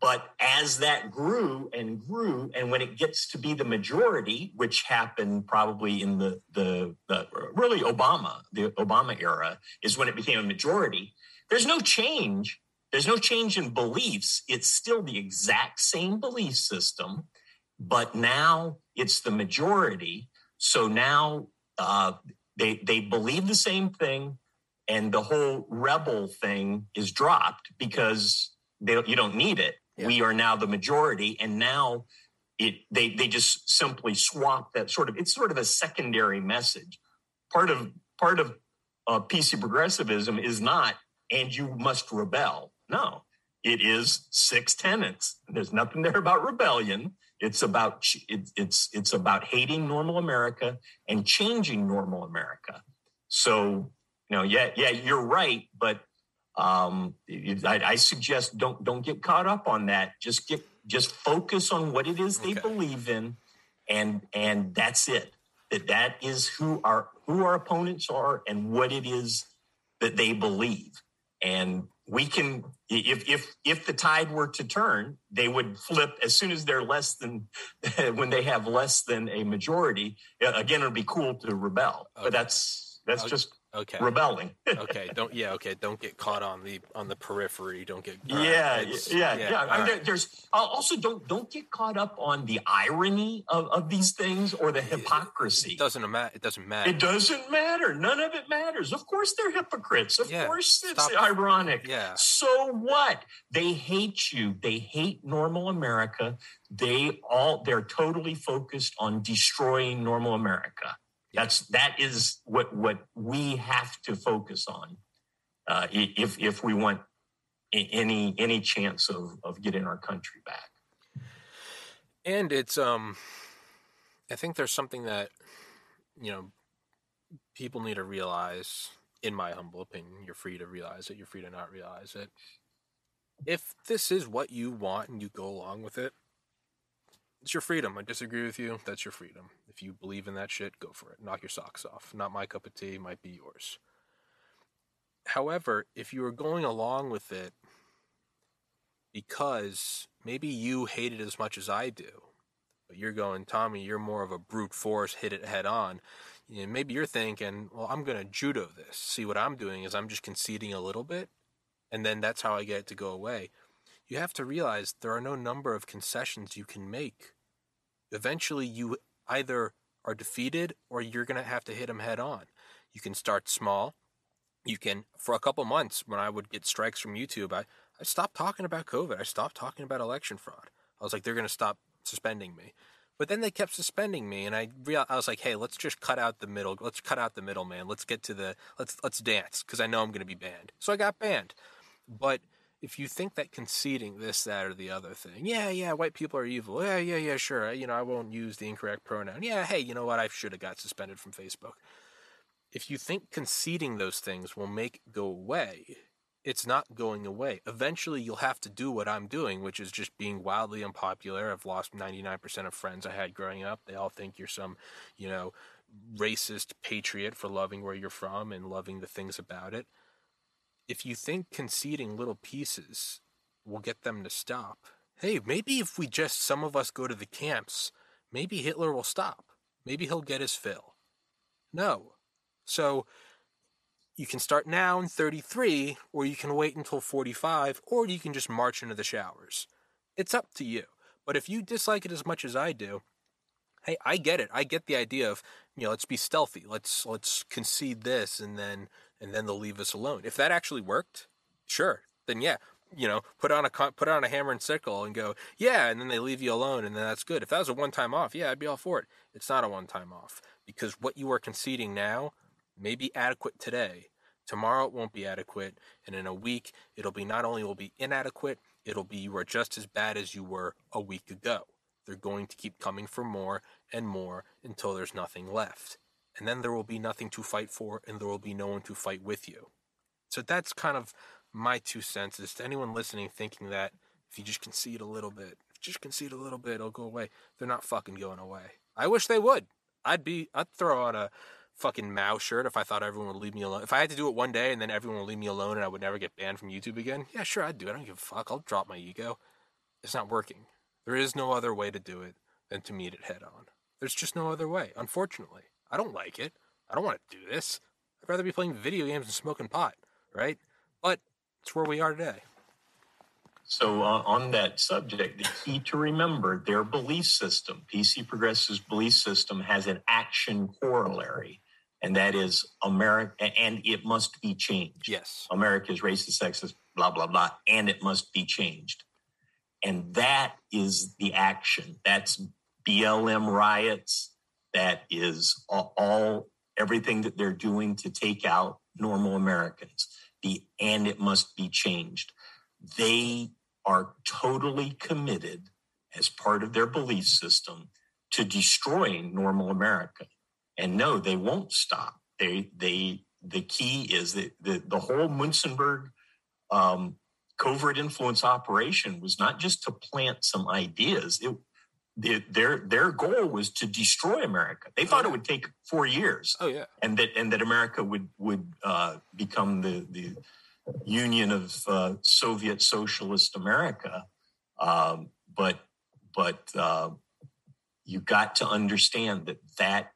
B: But as that grew and grew, and when it gets to be the majority, which happened probably in the, the, the really Obama, the Obama era, is when it became a majority. There's no change. There's no change in beliefs. It's still the exact same belief system, but now it's the majority. So now uh, they they believe the same thing, and the whole rebel thing is dropped because they, you don't need it yeah. we are now the majority, and now it they they just simply swap that sort of it's sort of a secondary message. Part of part of uh, PC progressivism is not and you must rebel. No, it is six tenets. There's nothing there about rebellion. It's about it, it's it's about hating normal America and changing normal America. So you know, yeah, yeah, you're right, but um, I, I, suggest don't don't get caught up on that. Just get just focus on what it is they okay. believe in, and and that's it. That that is who our who our opponents are and what it is that they believe. And we can if if if the tide were to turn, they would flip as soon as they're less than when they have less than a majority. Again, it'd be cool to rebel, okay. but that's that's just
A: okay.
B: Rebelling.
A: Okay don't yeah okay don't get caught on the on the periphery don't get
B: yeah, yeah, yeah yeah. I mean, right. there's also don't don't get caught up on the irony of, of these things or the hypocrisy
A: it doesn't matter it doesn't matter.
B: It doesn't matter. None of it matters. Of course they're hypocrites. Of yeah, course it's stop. ironic.
A: Yeah.
B: So what? They hate you. They hate normal america. They all they're totally focused on destroying normal america that's that is what what we have to focus on uh, if if we want any any chance of of getting our country back.
A: And it's um, I think there's something that you know people need to realize. In my humble opinion, you're free to realize it. You're free to not realize it. If this is what you want and you go along with it, it's your freedom. I disagree with you. That's your freedom. If you believe in that shit, go for it. Knock your socks off. Not my cup of tea, might be yours. However, if you are going along with it because maybe you hate it as much as I do, but you're going, Tommy, you're more of a brute force, hit it head on. Know, maybe you're thinking, well, I'm going to judo this. See, what I'm doing is I'm just conceding a little bit, and then that's how I get it to go away you have to realize there are no number of concessions you can make. Eventually, you either are defeated or you're going to have to hit them head on. You can start small. You can, for a couple months, when I would get strikes from YouTube, I, I stopped talking about COVID. I stopped talking about election fraud. I was like, they're going to stop suspending me. But then they kept suspending me, and I realized I was like, "Hey, let's just cut out the middle. Let's cut out the middleman. Let's get to the let's let's dance because I know I'm going to be banned." So I got banned. But if you think that conceding this, that, or the other thing, yeah, yeah, white people are evil. Yeah, yeah, yeah, sure. You know, I won't use the incorrect pronoun. Yeah, hey, you know what? I should have got suspended from Facebook. If you think conceding those things will make go away, it's not going away. Eventually, you'll have to do what I'm doing, which is just being wildly unpopular. I've lost 99% of friends I had growing up. They all think you're some, you know, racist patriot for loving where you're from and loving the things about it if you think conceding little pieces will get them to stop, hey, maybe if we just, some of us go to the camps, maybe Hitler will stop. Maybe he'll get his fill. No. So you can start now in 33, or you can wait until 45, or you can just march into the showers. It's up to you. But if you dislike it as much as I do, hey, I get it. I get the idea of, you know, let's be stealthy. Let's let's concede this and then and then they'll leave us alone. If that actually worked, sure. Then yeah, you know, put on a put on a hammer and sickle and go, yeah, and then they leave you alone and then that's good. If that was a one-time off, yeah, I'd be all for it. It's not a one-time off because what you are conceding now may be adequate today. Tomorrow it won't be adequate, and in a week it'll be not only will be inadequate, it'll be you are just as bad as you were a week ago. They're going to keep coming for more and more until there's nothing left. And then there will be nothing to fight for, and there will be no one to fight with you. So that's kind of my two cents is to anyone listening thinking that if you just concede a little bit, just concede a little bit, it'll go away. They're not fucking going away. I wish they would. I'd be, I'd throw on a fucking Mao shirt if I thought everyone would leave me alone. If I had to do it one day and then everyone would leave me alone and I would never get banned from YouTube again, yeah, sure, I'd do it. I don't give a fuck. I'll drop my ego. It's not working. There is no other way to do it than to meet it head on. There's just no other way, unfortunately. I don't like it. I don't want to do this. I'd rather be playing video games and smoking pot, right? But it's where we are today.
B: So, uh, on that subject, the key to remember their belief system, PC Progressive's belief system, has an action corollary, and that is America, and it must be changed.
A: Yes.
B: America is racist, sexist, blah, blah, blah, and it must be changed. And that is the action. That's BLM riots. That is all, everything that they're doing to take out normal Americans. The and it must be changed. They are totally committed as part of their belief system to destroying normal America. And no, they won't stop. They they the key is that the, the whole Munzenberg um, covert influence operation was not just to plant some ideas. It, their their goal was to destroy America. They thought it would take four years.
A: Oh yeah,
B: and that and that America would would uh, become the the union of uh, Soviet socialist America. Um, but but uh, you got to understand that that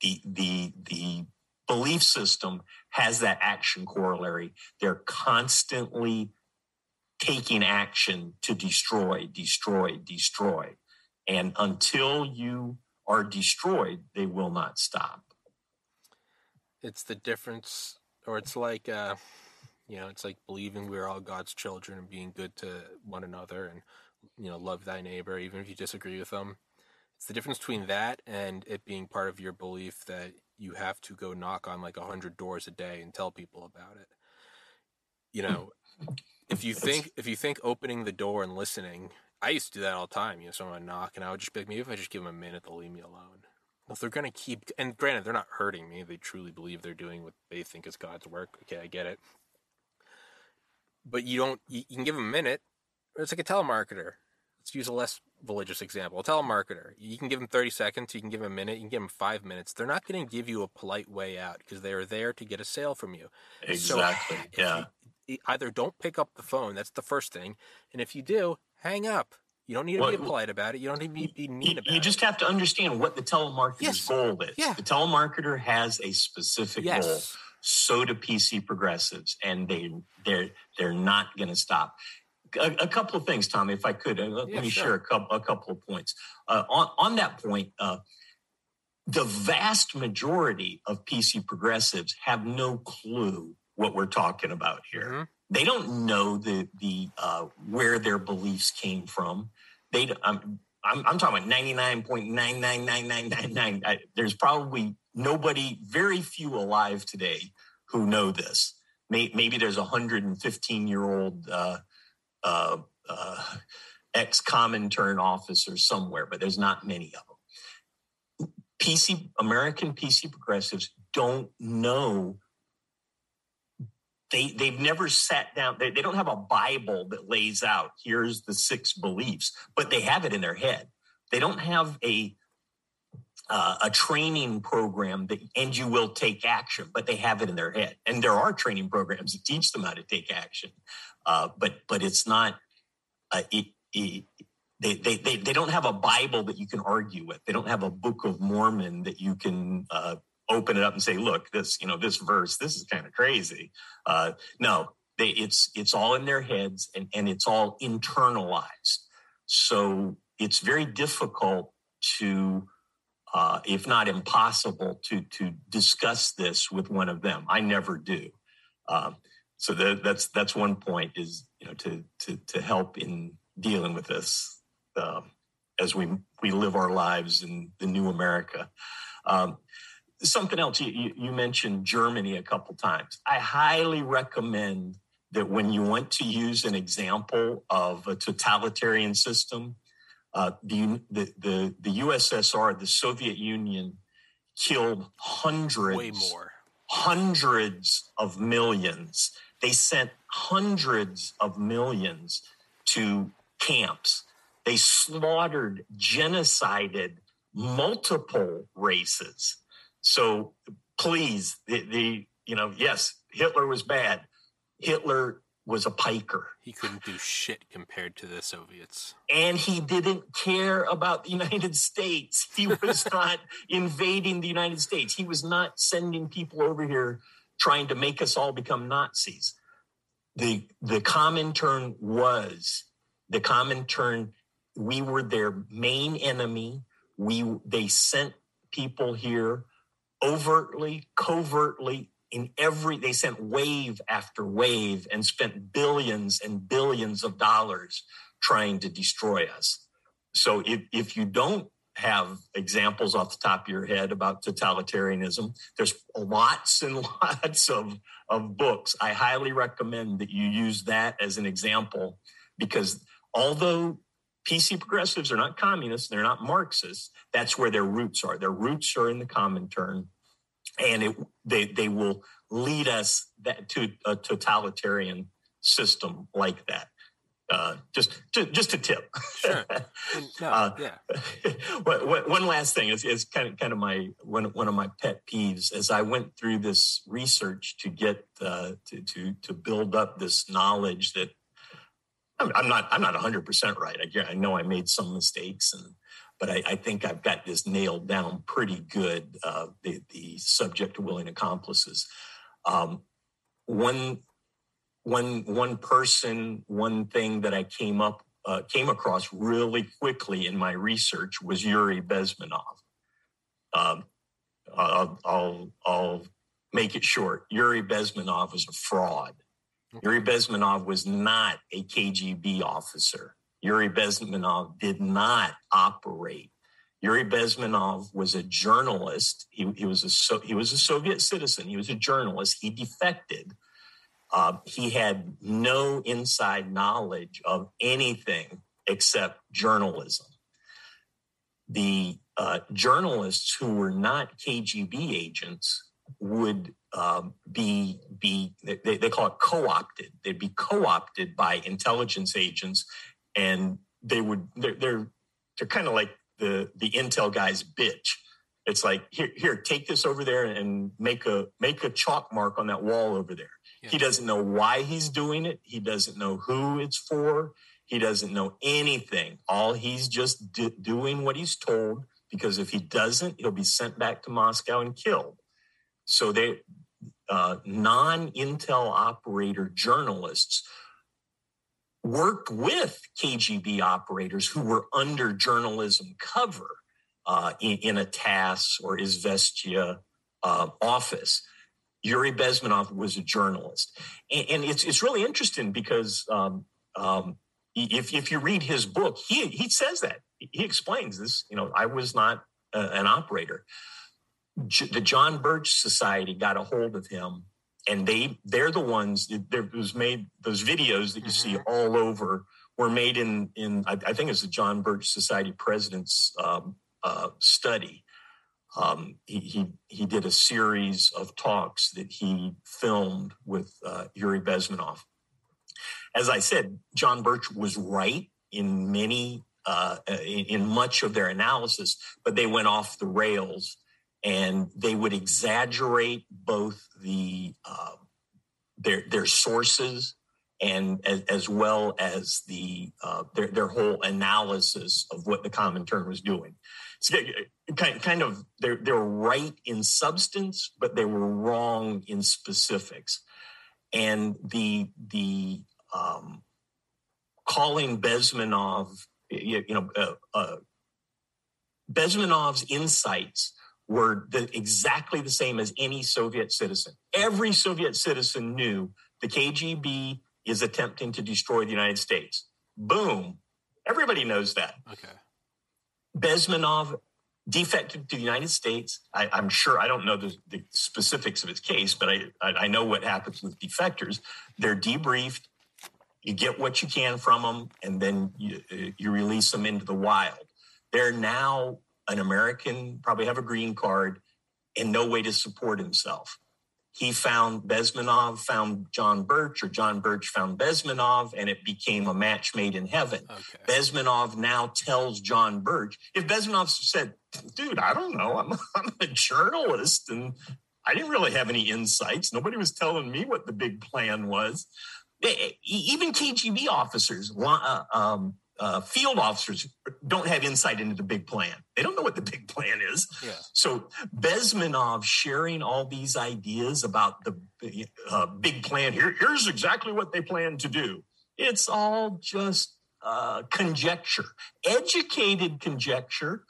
B: the the the belief system has that action corollary. They're constantly taking action to destroy, destroy, destroy. And until you are destroyed, they will not stop.
A: It's the difference, or it's like, uh, you know, it's like believing we're all God's children and being good to one another and, you know, love thy neighbor, even if you disagree with them. It's the difference between that and it being part of your belief that you have to go knock on like a hundred doors a day and tell people about it. You know, if you think if you think opening the door and listening, I used to do that all the time. You know, someone would knock, and I would just be like, maybe if I just give them a minute, they'll leave me alone. Well, if they're gonna keep, and granted, they're not hurting me. They truly believe they're doing what they think is God's work. Okay, I get it. But you don't. You, you can give them a minute. It's like a telemarketer. Let's use a less religious example. A telemarketer. You can give them 30 seconds, you can give them a minute, you can give them five minutes. They're not going to give you a polite way out because they are there to get a sale from you.
B: Exactly. So yeah
A: either don't pick up the phone. That's the first thing. And if you do, hang up. You don't need to well, be polite about it. You don't need to be mean
B: you,
A: about it.
B: You just
A: it.
B: have to understand what the telemarketer's yes. goal is.
A: Yeah.
B: The telemarketer has a specific
A: yes.
B: goal. So do PC progressives, and they they're they're not going to stop. A, a, couple of things, Tommy, if I could, uh, let, yeah, me sure. share a couple a couple of points. Uh, on on that point, uh, the vast majority of PC progressives have no clue what we're talking about here. Mm-hmm. They don't know the the uh, where their beliefs came from. They I'm, I'm, I'm talking about ninety nine point nine nine nine nine nine nine. There's probably nobody, very few alive today who know this. May, maybe there's a hundred and fifteen year old uh, uh, uh, ex Comintern officer somewhere, but there's not many of them. PC American PC progressives don't know they they've never sat down they, they don't have a bible that lays out here's the six beliefs but they have it in their head. They don't have a uh, a training program that and you will take action but they have it in their head. And there are training programs that teach them how to take action uh, but but it's not uh, it, it, they, they, they, they don't have a bible that you can argue with. They don't have a book of mormon that you can uh, open it up and say, look, this, you know, this verse, this is kind of crazy. Uh, no, they, it's, it's all in their heads and, and it's all internalized. So it's very difficult to, uh, if not impossible, to, to discuss this with one of them. I never do. Um, so the, that's, that's one point is, you know, to, to, to help in dealing with this. Uh, as we we live our lives in the new America. Um, something else you, you mentioned Germany a couple times. I highly recommend that when you want to use an example of a totalitarian system, uh, the, the, the the USSR, the Soviet Union, killed hundreds,
A: way more,
B: hundreds of millions. They sent hundreds of millions to camps they slaughtered, genocided multiple races. So please, the, the you know, yes, Hitler was bad. Hitler was a piker.
A: He couldn't do shit compared to the Soviets.
B: And he didn't care about the United States. He was not invading the United States. He was not sending people over here trying to make us all become Nazis. The the Comintern was the Comintern we were their main enemy. We they sent people here overtly, covertly in every they sent wave after wave and spent billions and billions of dollars trying to destroy us. So if, if you don't have examples off the top of your head about totalitarianism, there's lots and lots of, of books. I highly recommend that you use that as an example because although PC progressives are not communists, they're not Marxists. That's where their roots are. Their roots are in the Comintern, and it, they they will lead us that, to a totalitarian system like that. Uh, just, just, just a tip.
A: Sure. No, uh,
B: yeah. one last thing is, is kind of kind of my one one of my pet peeves as I went through this research to get uh, to to to build up this knowledge that I'm not I'm not 100 percent right. I, I know I made some mistakes, and but I, I think I've got this nailed down pretty good. Uh, the the subject willing accomplices. Um, one one one person, one thing that I came up uh, came across really quickly in my research was Yuri Bezmenov. Um, I'll, I'll I'll make it short. Yuri Bezmenov is a fraud. Yuri Bezmenov was not a KGB officer. Yuri Bezmenov did not operate. Yuri Bezmenov was a journalist. He, he was a so, he was a Soviet citizen. He was a journalist. He defected. Uh, he had no inside knowledge of anything except journalism. The uh, journalists who were not KGB agents would um, be be they, they call it co-opted. They'd be co-opted by intelligence agents, and they would they're they're, they're kind of like the the intel guy's bitch. It's like here here take this over there and make a make a chalk mark on that wall over there. Yeah. He doesn't know why he's doing it. He doesn't know who it's for. He doesn't know anything. All he's just doing what he's told because if he doesn't, he'll be sent back to Moscow and killed. So they uh, non-Intel operator journalists worked with KGB operators who were under journalism cover uh, in, in, a TASS or Izvestia uh, office. Yuri Bezmenov was a journalist, and, and it's it's really interesting because um, um, if if you read his book, he he says that he explains this. You know, I was not uh, an operator the John Birch Society got a hold of him, and they they're the ones that was made those videos that you mm-hmm. see all over were made in in I, I, think it's the John Birch Society president's um, uh, study. Um, he, he he did a series of talks that he filmed with uh, Yuri Bezmenov. As I said, John Birch was right in many uh, in, in much of their analysis, but they went off the rails and they would exaggerate both the uh, their their sources and as, as well as the uh, their their whole analysis of what the Comintern was doing. So kind kind of they're they're right in substance, but they were wrong in specifics. And the the um, calling Bezmenov, you, you know, uh, uh, Bezmenov's insights were the, exactly the same as any Soviet citizen. Every Soviet citizen knew the KGB is attempting to destroy the United States. Boom. Everybody knows that.
A: Okay.
B: Bezmenov defected to the United States. I, am sure I don't know the, the, specifics of his case, but I, I know what happens with defectors. They're debriefed. You get what you can from them, and then you, you release them into the wild. They're now an American, probably have a green card, and no way to support himself. He found Bezmenov, found John Birch, or John Birch found Bezmenov, and it became a match made in heaven. Okay. Bezmenov now tells John Birch, if Bezmenov said, dude, I don't know, I'm, I'm a journalist and I didn't really have any insights. Nobody was telling me what the big plan was. Even KGB officers, uh, um, uh, field officers don't have insight into the big plan. They don't know what the big plan is.
A: Yeah.
B: So Bezmenov sharing all these ideas about the uh, big plan here, here's exactly what they plan to do. It's all just uh, conjecture, educated conjecture,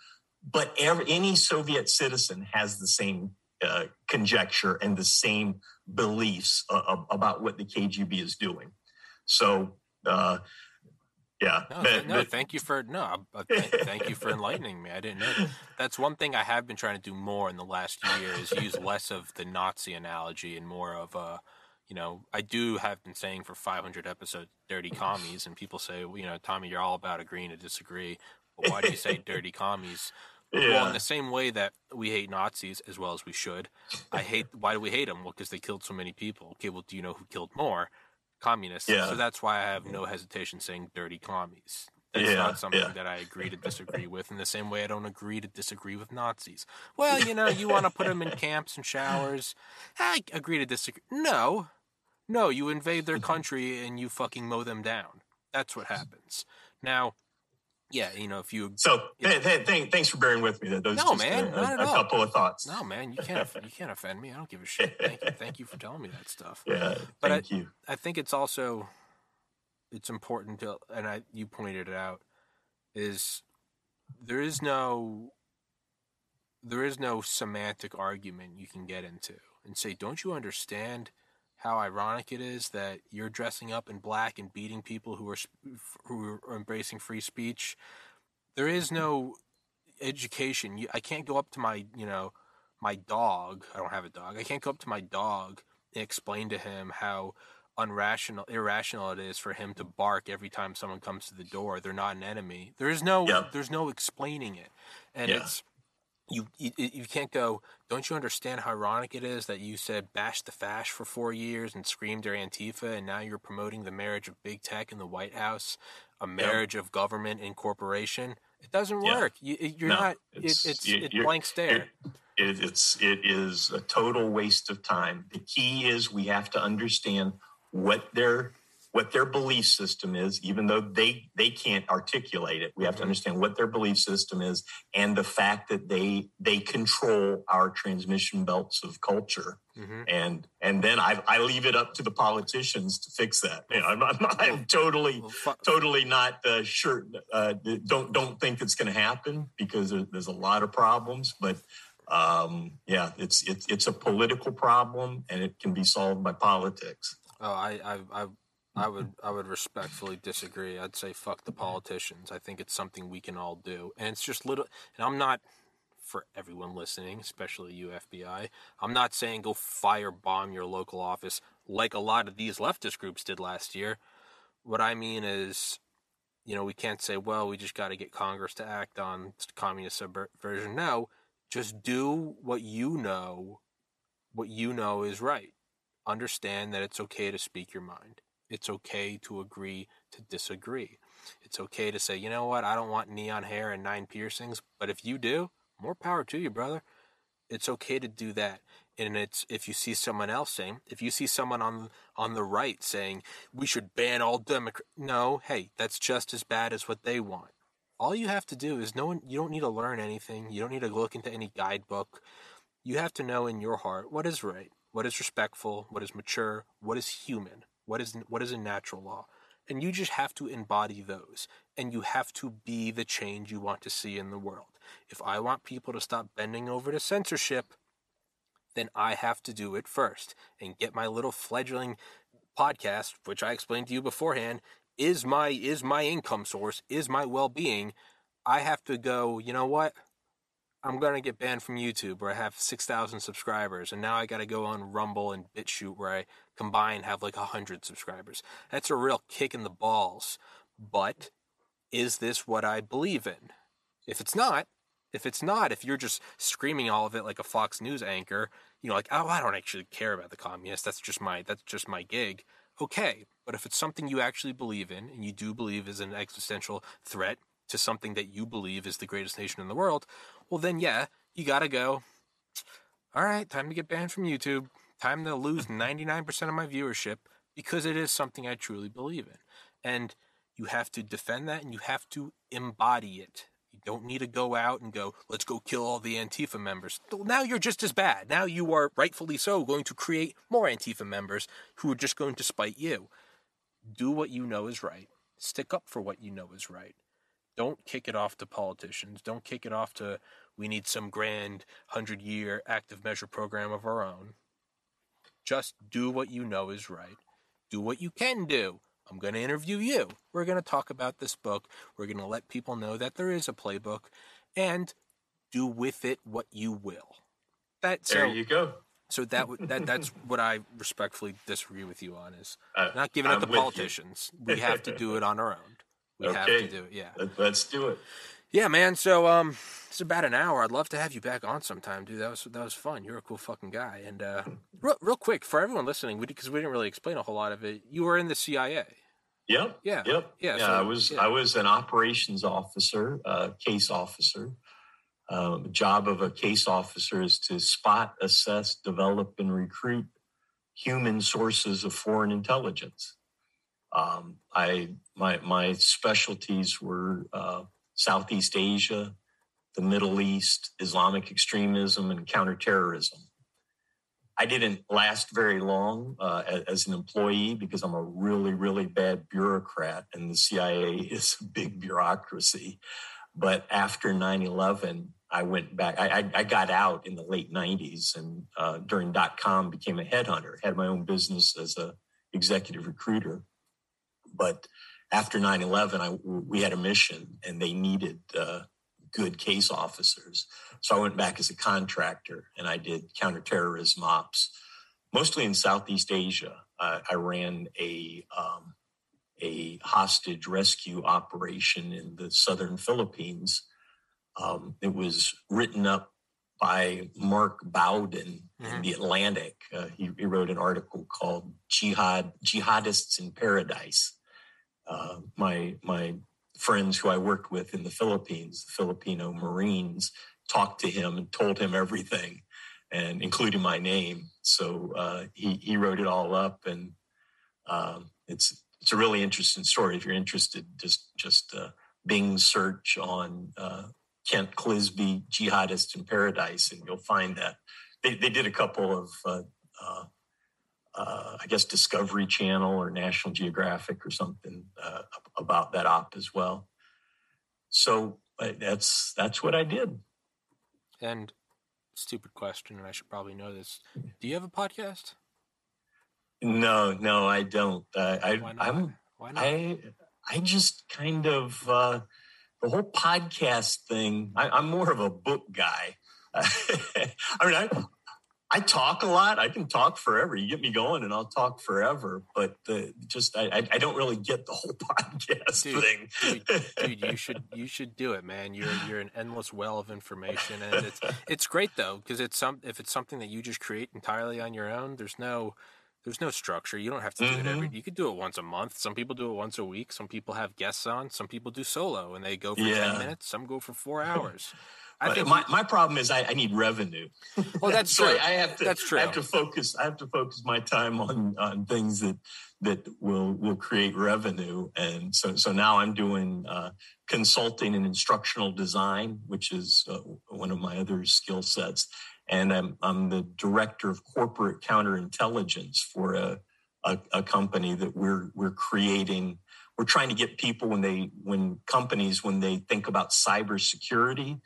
B: but every, any Soviet citizen has the same uh, conjecture and the same beliefs uh, about what the KGB is doing. So, uh, yeah.
A: No, but, no but, thank you for no. Uh, thank you for enlightening me. I didn't know. That. That's one thing I have been trying to do more in the last year is use less of the Nazi analogy and more of a, you know, I do have been saying for 500 episodes, "dirty commies," and people say, well, you know, Tommy, you're all about agreeing to disagree. But why do you say "dirty commies"? Yeah. Well, in the same way that we hate Nazis as well as we should, I hate. Why do we hate them? Well, because they killed so many people. Okay, well, do you know who killed more? Communists. Yeah. So that's why I have no hesitation saying dirty commies. That's yeah, not something yeah. that I agree to disagree with. In the same way, I don't agree to disagree with Nazis. Well, you know, you want to put them in camps and showers. I agree to disagree. No, no, you invade their mm-hmm. country and you fucking mow them down. That's what happens. Now, yeah, you know, if you
B: so hey, hey, th- thanks for bearing with me. Those no, man, a, a, a couple of thoughts.
A: No, man, you can't you can't offend me. I don't give a shit. Thank you, thank you for telling me that stuff.
B: Yeah, but thank
A: I,
B: you.
A: I think it's also it's important to, and I you pointed it out, is there is no there is no semantic argument you can get into and say, don't you understand? How ironic it is that you're dressing up in black and beating people who are who are embracing free speech. There is no education. I can't go up to my you know my dog. I don't have a dog. I can't go up to my dog and explain to him how unrational irrational it is for him to bark every time someone comes to the door. They're not an enemy. There is no yeah. there's no explaining it, and yeah. it's you, you, you can't go. Don't you understand how ironic it is that you said bash the fash for four years and screamed their Antifa, and now you're promoting the marriage of big tech in the White House, a marriage yep. of government and corporation? It doesn't work. You, are no, not. It's it, it's, it's blank stare.
B: It, it's it is a total waste of time. The key is we have to understand what their what their belief system is, even though they they can't articulate it. We have to mm-hmm. understand what their belief system is and the fact that they they control our transmission belts of culture. Mm-hmm. And and then I, I leave it up to the politicians to fix that. You know, I'm, I'm, I'm totally totally not uh, sure. Uh, don't don't think it's going to happen because there's a lot of problems, but. Um, yeah, it's it's it's a political problem, and it can be solved by politics.
A: Oh, I I, I I would I would respectfully disagree. I'd say fuck the politicians. I think it's something we can all do, and it's just little. And I'm not for everyone listening, especially you FBI. I'm not saying go firebomb your local office like a lot of these leftist groups did last year. What I mean is, you know, we can't say, well, we just got to get Congress to act on communist subversion. No, just do what you know, what you know is right. Understand that it's okay to speak your mind it's okay to agree to disagree. It's okay to say, you know what, I don't want neon hair and nine piercings, but if you do, more power to you, brother. It's okay to do that. and it's if you see someone else saying if you see someone on on the right saying we should ban all democrat no hey that's just as bad as what they want all you have to do is no one you don't need to learn anything you don't need to look into any guidebook you have to know in your heart what is right what is respectful what is mature what is human what is what is a natural law and you just have to embody those and you have to be the change you want to see in the world if i want people to stop bending over to censorship then I have to do it first and get my little fledgling podcast, which I explained to you beforehand, is my is my income source, is my well-being. I have to go, you know what? I'm going to get banned from YouTube where I have 6,000 subscribers and now I got to go on Rumble and BitChute where I combine have like 100 subscribers. That's a real kick in the balls. But is this what I believe in? If it's not, if it's not, if you're just screaming all of it like a Fox News anchor, you know, like, oh, I don't actually care about the communists. That's just my that's just my gig. Okay, but if it's something you actually believe in and you do believe is an existential threat to something that you believe is the greatest nation in the world, well then yeah, you got to go. All right, time to get banned from YouTube. Time to lose 99% of my viewership because it is something I truly believe in. And you have to defend that and you have to embody it you don't need to go out and go, let's go kill all the Antifa members. Now you're just as bad. Now you are rightfully so going to create more Antifa members who are just going to spite you. Do what you know is right. Stick up for what you know is right. Don't kick it off to politicians. Don't kick it off to we need some grand 100 year active measure program of our own. Just do what you know is right. Do what you can do. I'm going to interview you. We're going to talk about this book. We're going to let people know that there is a playbook and do with it what you will.
B: That so, There you go.
A: So that that that's what I respectfully disagree with you on is uh, not giving I'm it to politicians. we have to do it on our own. We okay. have to do it. Yeah.
B: Let's do it.
A: Yeah, man. So um, it's about an hour. I'd love to have you back on sometime, dude. That was that was fun. You're a cool fucking guy. And uh, real, real quick for everyone listening, because we, we, didn't really explain a whole lot of it. You were in the CIA.
B: Yep.
A: Yeah.
B: Yep. Yeah. yeah so, I was yeah. I was an operations officer, uh, case officer. Um, the job of a case officer is to spot, assess, develop, and recruit human sources of foreign intelligence. Um, I my my specialties were uh, Southeast Asia, the Middle East, Islamic extremism, and counterterrorism. I didn't last very long uh, as an employee because I'm a really, really bad bureaucrat, and the CIA is a big bureaucracy. But after 9 11, I went back. I, I, I, got out in the late 90s and uh, during dot com became a headhunter, had my own business as a executive recruiter. But after 9 11, we had a mission and they needed uh, good case officers. So I went back as a contractor and I did counterterrorism ops, mostly in Southeast Asia. Uh, I ran a um, a hostage rescue operation in the southern Philippines. Um, it was written up by Mark Bowden mm-hmm. in the Atlantic. Uh, he, he, wrote an article called "Jihad Jihadists in Paradise." Uh, my my friends who I worked with in the Philippines, the Filipino Marines, talked to him and told him everything, and including my name. So uh, he he wrote it all up, and um, it's it's a really interesting story. If you're interested, just just uh, Bing search on uh, Kent Clizbe, Jihadist in Paradise, and you'll find that they they did a couple of. Uh, uh, uh, I guess Discovery Channel or National Geographic or something about that op as well. So that's that's what I did.
A: And stupid question, and I should probably know this. Do you have a podcast?
B: No, no, I don't. Uh, I, Why not? I'm. Why not? I I just kind of uh, the whole podcast thing. I, am more of a book guy. I mean, I I talk a lot. I can talk forever. You get me going, and I'll talk forever. But the, just I, I don't really get the whole podcast
A: dude,
B: thing.
A: dude, dude, you should you should do it, man. You're you're an endless well of information, and it's it's great though because it's some if it's something that you just create entirely on your own. There's no there's no structure. You don't have to do mm-hmm. it every. Mm-hmm. You could do it once a month. Some people do it once a week. Some people have guests on. Some people do solo and they go for yeah. ten minutes. Some go for four hours. I think
B: my, my problem is I, I need revenue.
A: Well, that's
B: so
A: true.
B: I have to.
A: That's true.
B: I have to focus. I have to focus my time on on things that that will will create revenue. And so so now I'm doing uh, consulting and instructional design, which is uh, one of my other skill sets. And I'm I'm the director of corporate counterintelligence for a, a a company that we're we're creating we're trying to get people when they when companies when they think about cybersecurity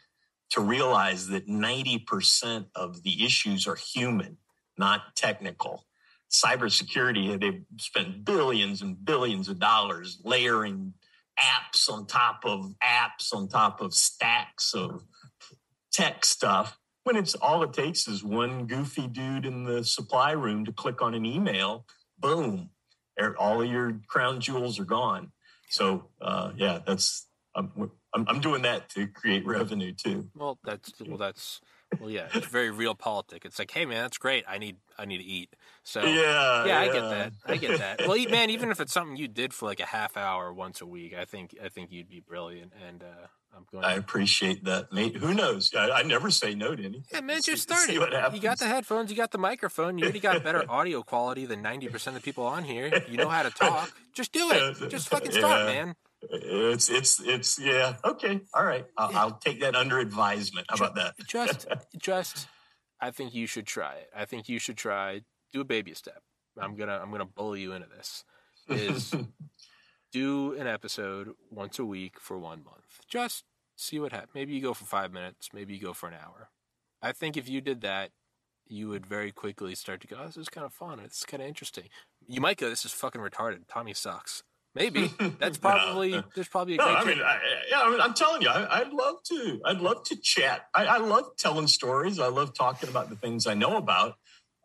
B: to realize that 90% of the issues are human not technical cybersecurity they've spent billions and billions of dollars layering apps on top of apps on top of stacks of tech stuff when it's all it takes is one goofy dude in the supply room to click on an email boom all of your crown jewels are gone. So uh, yeah, that's I'm, I'm, I'm doing that to create revenue too.
A: Well, that's well, that's well, yeah, it's very realpolitik. It's like, hey man, that's great. I need I need to eat. So
B: yeah,
A: yeah, I get that. I get that. Well, man, even if it's something you did for like a half hour once a week, I think I think you'd be brilliant. And uh, I'm going.
B: I appreciate that, mate. Who knows? I, I never say no to anything.
A: Yeah, man, just start it. You got the headphones, you got the microphone, you already got better audio quality than ninety percent of the people on here. You know how to talk. Just do it. Just fucking start, yeah. man.
B: It's it's it's yeah okay all right I'll. I'll take that under advisement. How about that?
A: just just I think you should try it. I think you should try do a baby step. I'm gonna I'm gonna bully you into this. Is do an episode once a week for one month. Just see what happens. Maybe you go for five minutes. Maybe you go for an hour. I think if you did that, you would very quickly start to go, oh, this is kind of fun. It's kind of interesting. You might go, this is fucking retarded. Tommy sucks. Maybe that's probably no. there's probably a
B: no. I mean, I, yeah, I mean, I'm telling you, I, would love to. I'd love to chat. I, I, love telling stories. I love talking about the things I know about.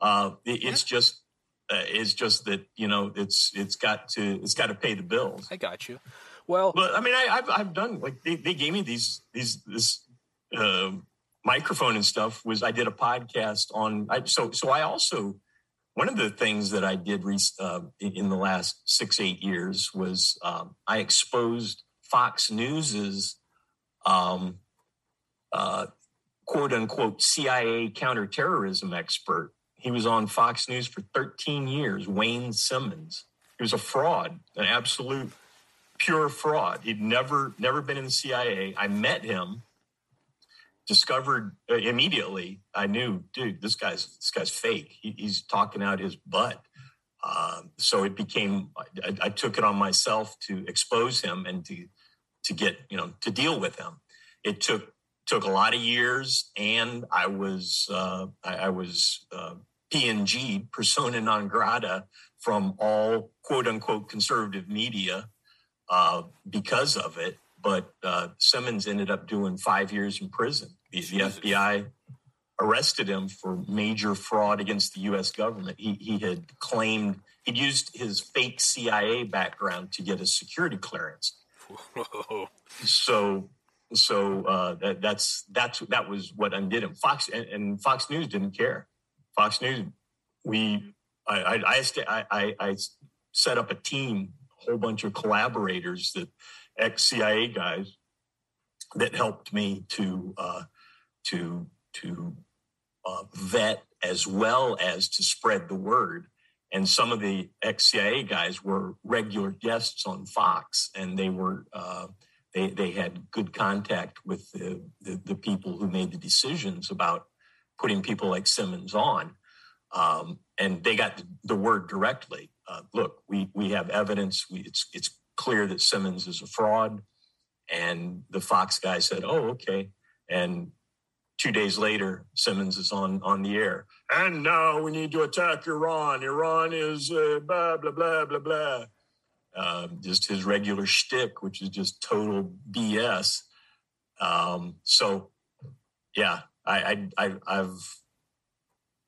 B: Uh, it, it's just, uh, it's just that you know, it's it's got to it's got to pay the bills.
A: I got you. Well,
B: but I mean, I, have I've done like they, they gave me these these this uh, microphone and stuff. Was I did a podcast on? I, so so I also one of the things that I did uh, in the last six eight years was um, I exposed Fox News's um, uh, quote unquote CIA counterterrorism expert. He was on Fox News for 13 years. Wayne Simmons. He was a fraud, an absolute pure fraud. He'd never never been in the CIA. I met him, discovered uh, immediately. I knew, dude, this guy's this guy's fake. He, he's talking out his butt. Um, so it became. I, I, took it on myself to expose him and to to get you know to deal with him. It took took a lot of years, and I was uh, I, I, was uh, PNG persona non grata from all quote unquote conservative media uh, because of it. But uh, Simmons ended up doing five years in prison. The, the FBI arrested him for major fraud against the U.S. government. He, he had claimed he'd used his fake CIA background to get a security clearance. Whoa. so, so uh, that, that's that's that was what undid him. Fox and, and Fox News didn't care. Fox News, we I I, I, I, I set up a team a whole bunch of collaborators that ex CIA guys that helped me to uh, to to uh, vet as well as to spread the word. And some of the ex CIA guys were regular guests on Fox, and they were uh, they they had good contact with the, the, the people who made the decisions about putting people like Simmons on, um, and they got the, word directly uh, look, we we have evidence. We, it's it's clear that Simmons is a fraud. And the Fox guy said, "Oh, okay." And two days later, Simmons is on on the air. And now we need to attack Iran. Iran is uh, blah blah blah blah blah. Uh, just his regular shtick, which is just total BS. Um, so, yeah, I, I, I have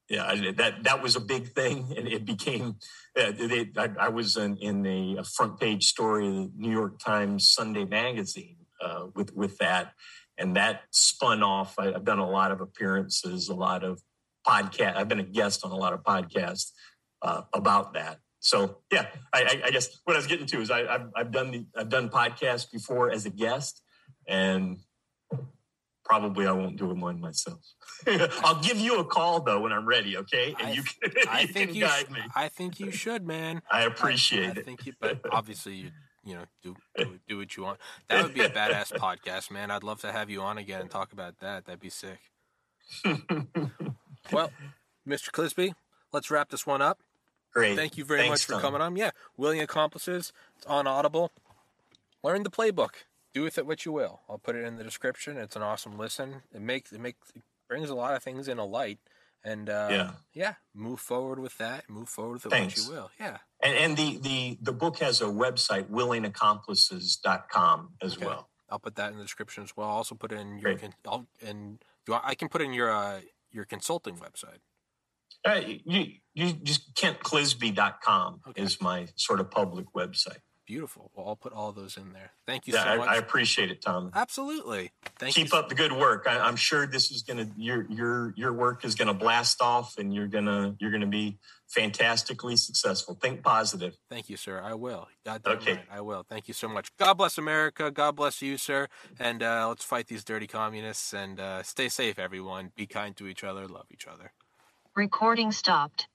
B: yeah, that that was a big thing, and it became. Uh, they, I, I, was in, in a, front page story of the New York Times Sunday magazine uh, with with that, and that spun off. I, have done a lot of appearances, a lot of podcast. I've been a guest on a lot of podcasts uh, about that. So yeah, I, I, guess what I was getting to is I, have I've done the, I've done podcasts before as a guest, and probably I won't do one myself. I'll give you a call though when I'm ready, okay? And
A: I,
B: you can,
A: I
B: you
A: think
B: can
A: you
B: guide
A: sh-
B: me.
A: I think you should, man.
B: I appreciate
A: I, I
B: it.
A: think you, but obviously you you know do, do do what you want. That would be a badass podcast, man. I'd love to have you on again and talk about that. That'd be sick. Well, Mr. Clizbe, let's wrap this one up.
B: Great.
A: Thank you very
B: Thanks,
A: much for
B: Tom.
A: coming on. Yeah, Willing Accomplices. It's on Audible. Learn the playbook. Do with it what you will. I'll put it in the description. It's an awesome listen. It makes it makes it brings a lot of things in a light. And uh,
B: Yeah.
A: yeah, move forward with that. Move forward with it
B: Thanks.
A: what you will. Yeah.
B: And, and the, the, the book has a website, willingaccomplices.com as
A: Okay.
B: well.
A: I'll put that in the description as well. I'll also put in your
B: Great.
A: I'll, and do I, I can put in your uh, your consulting website.
B: Uh, you, you just kentclizbe.com
A: Okay.
B: is my sort of public website.
A: Beautiful. Well, I'll put all those in there. Thank you
B: Yeah,
A: so
B: I,
A: much.
B: I appreciate it, Tom.
A: Absolutely. Thank
B: Keep
A: you. so-
B: up the good work. I, I'm sure this is gonna your your your work is gonna blast off, and you're gonna you're gonna be fantastically successful. Think positive.
A: Thank you, sir. I will. God damn
B: Okay.
A: right. I will. Thank you so much. God bless America. God bless you, sir. And uh, let's fight these dirty communists and uh, stay safe, everyone. Be kind to each other. Love each other.
C: Recording stopped.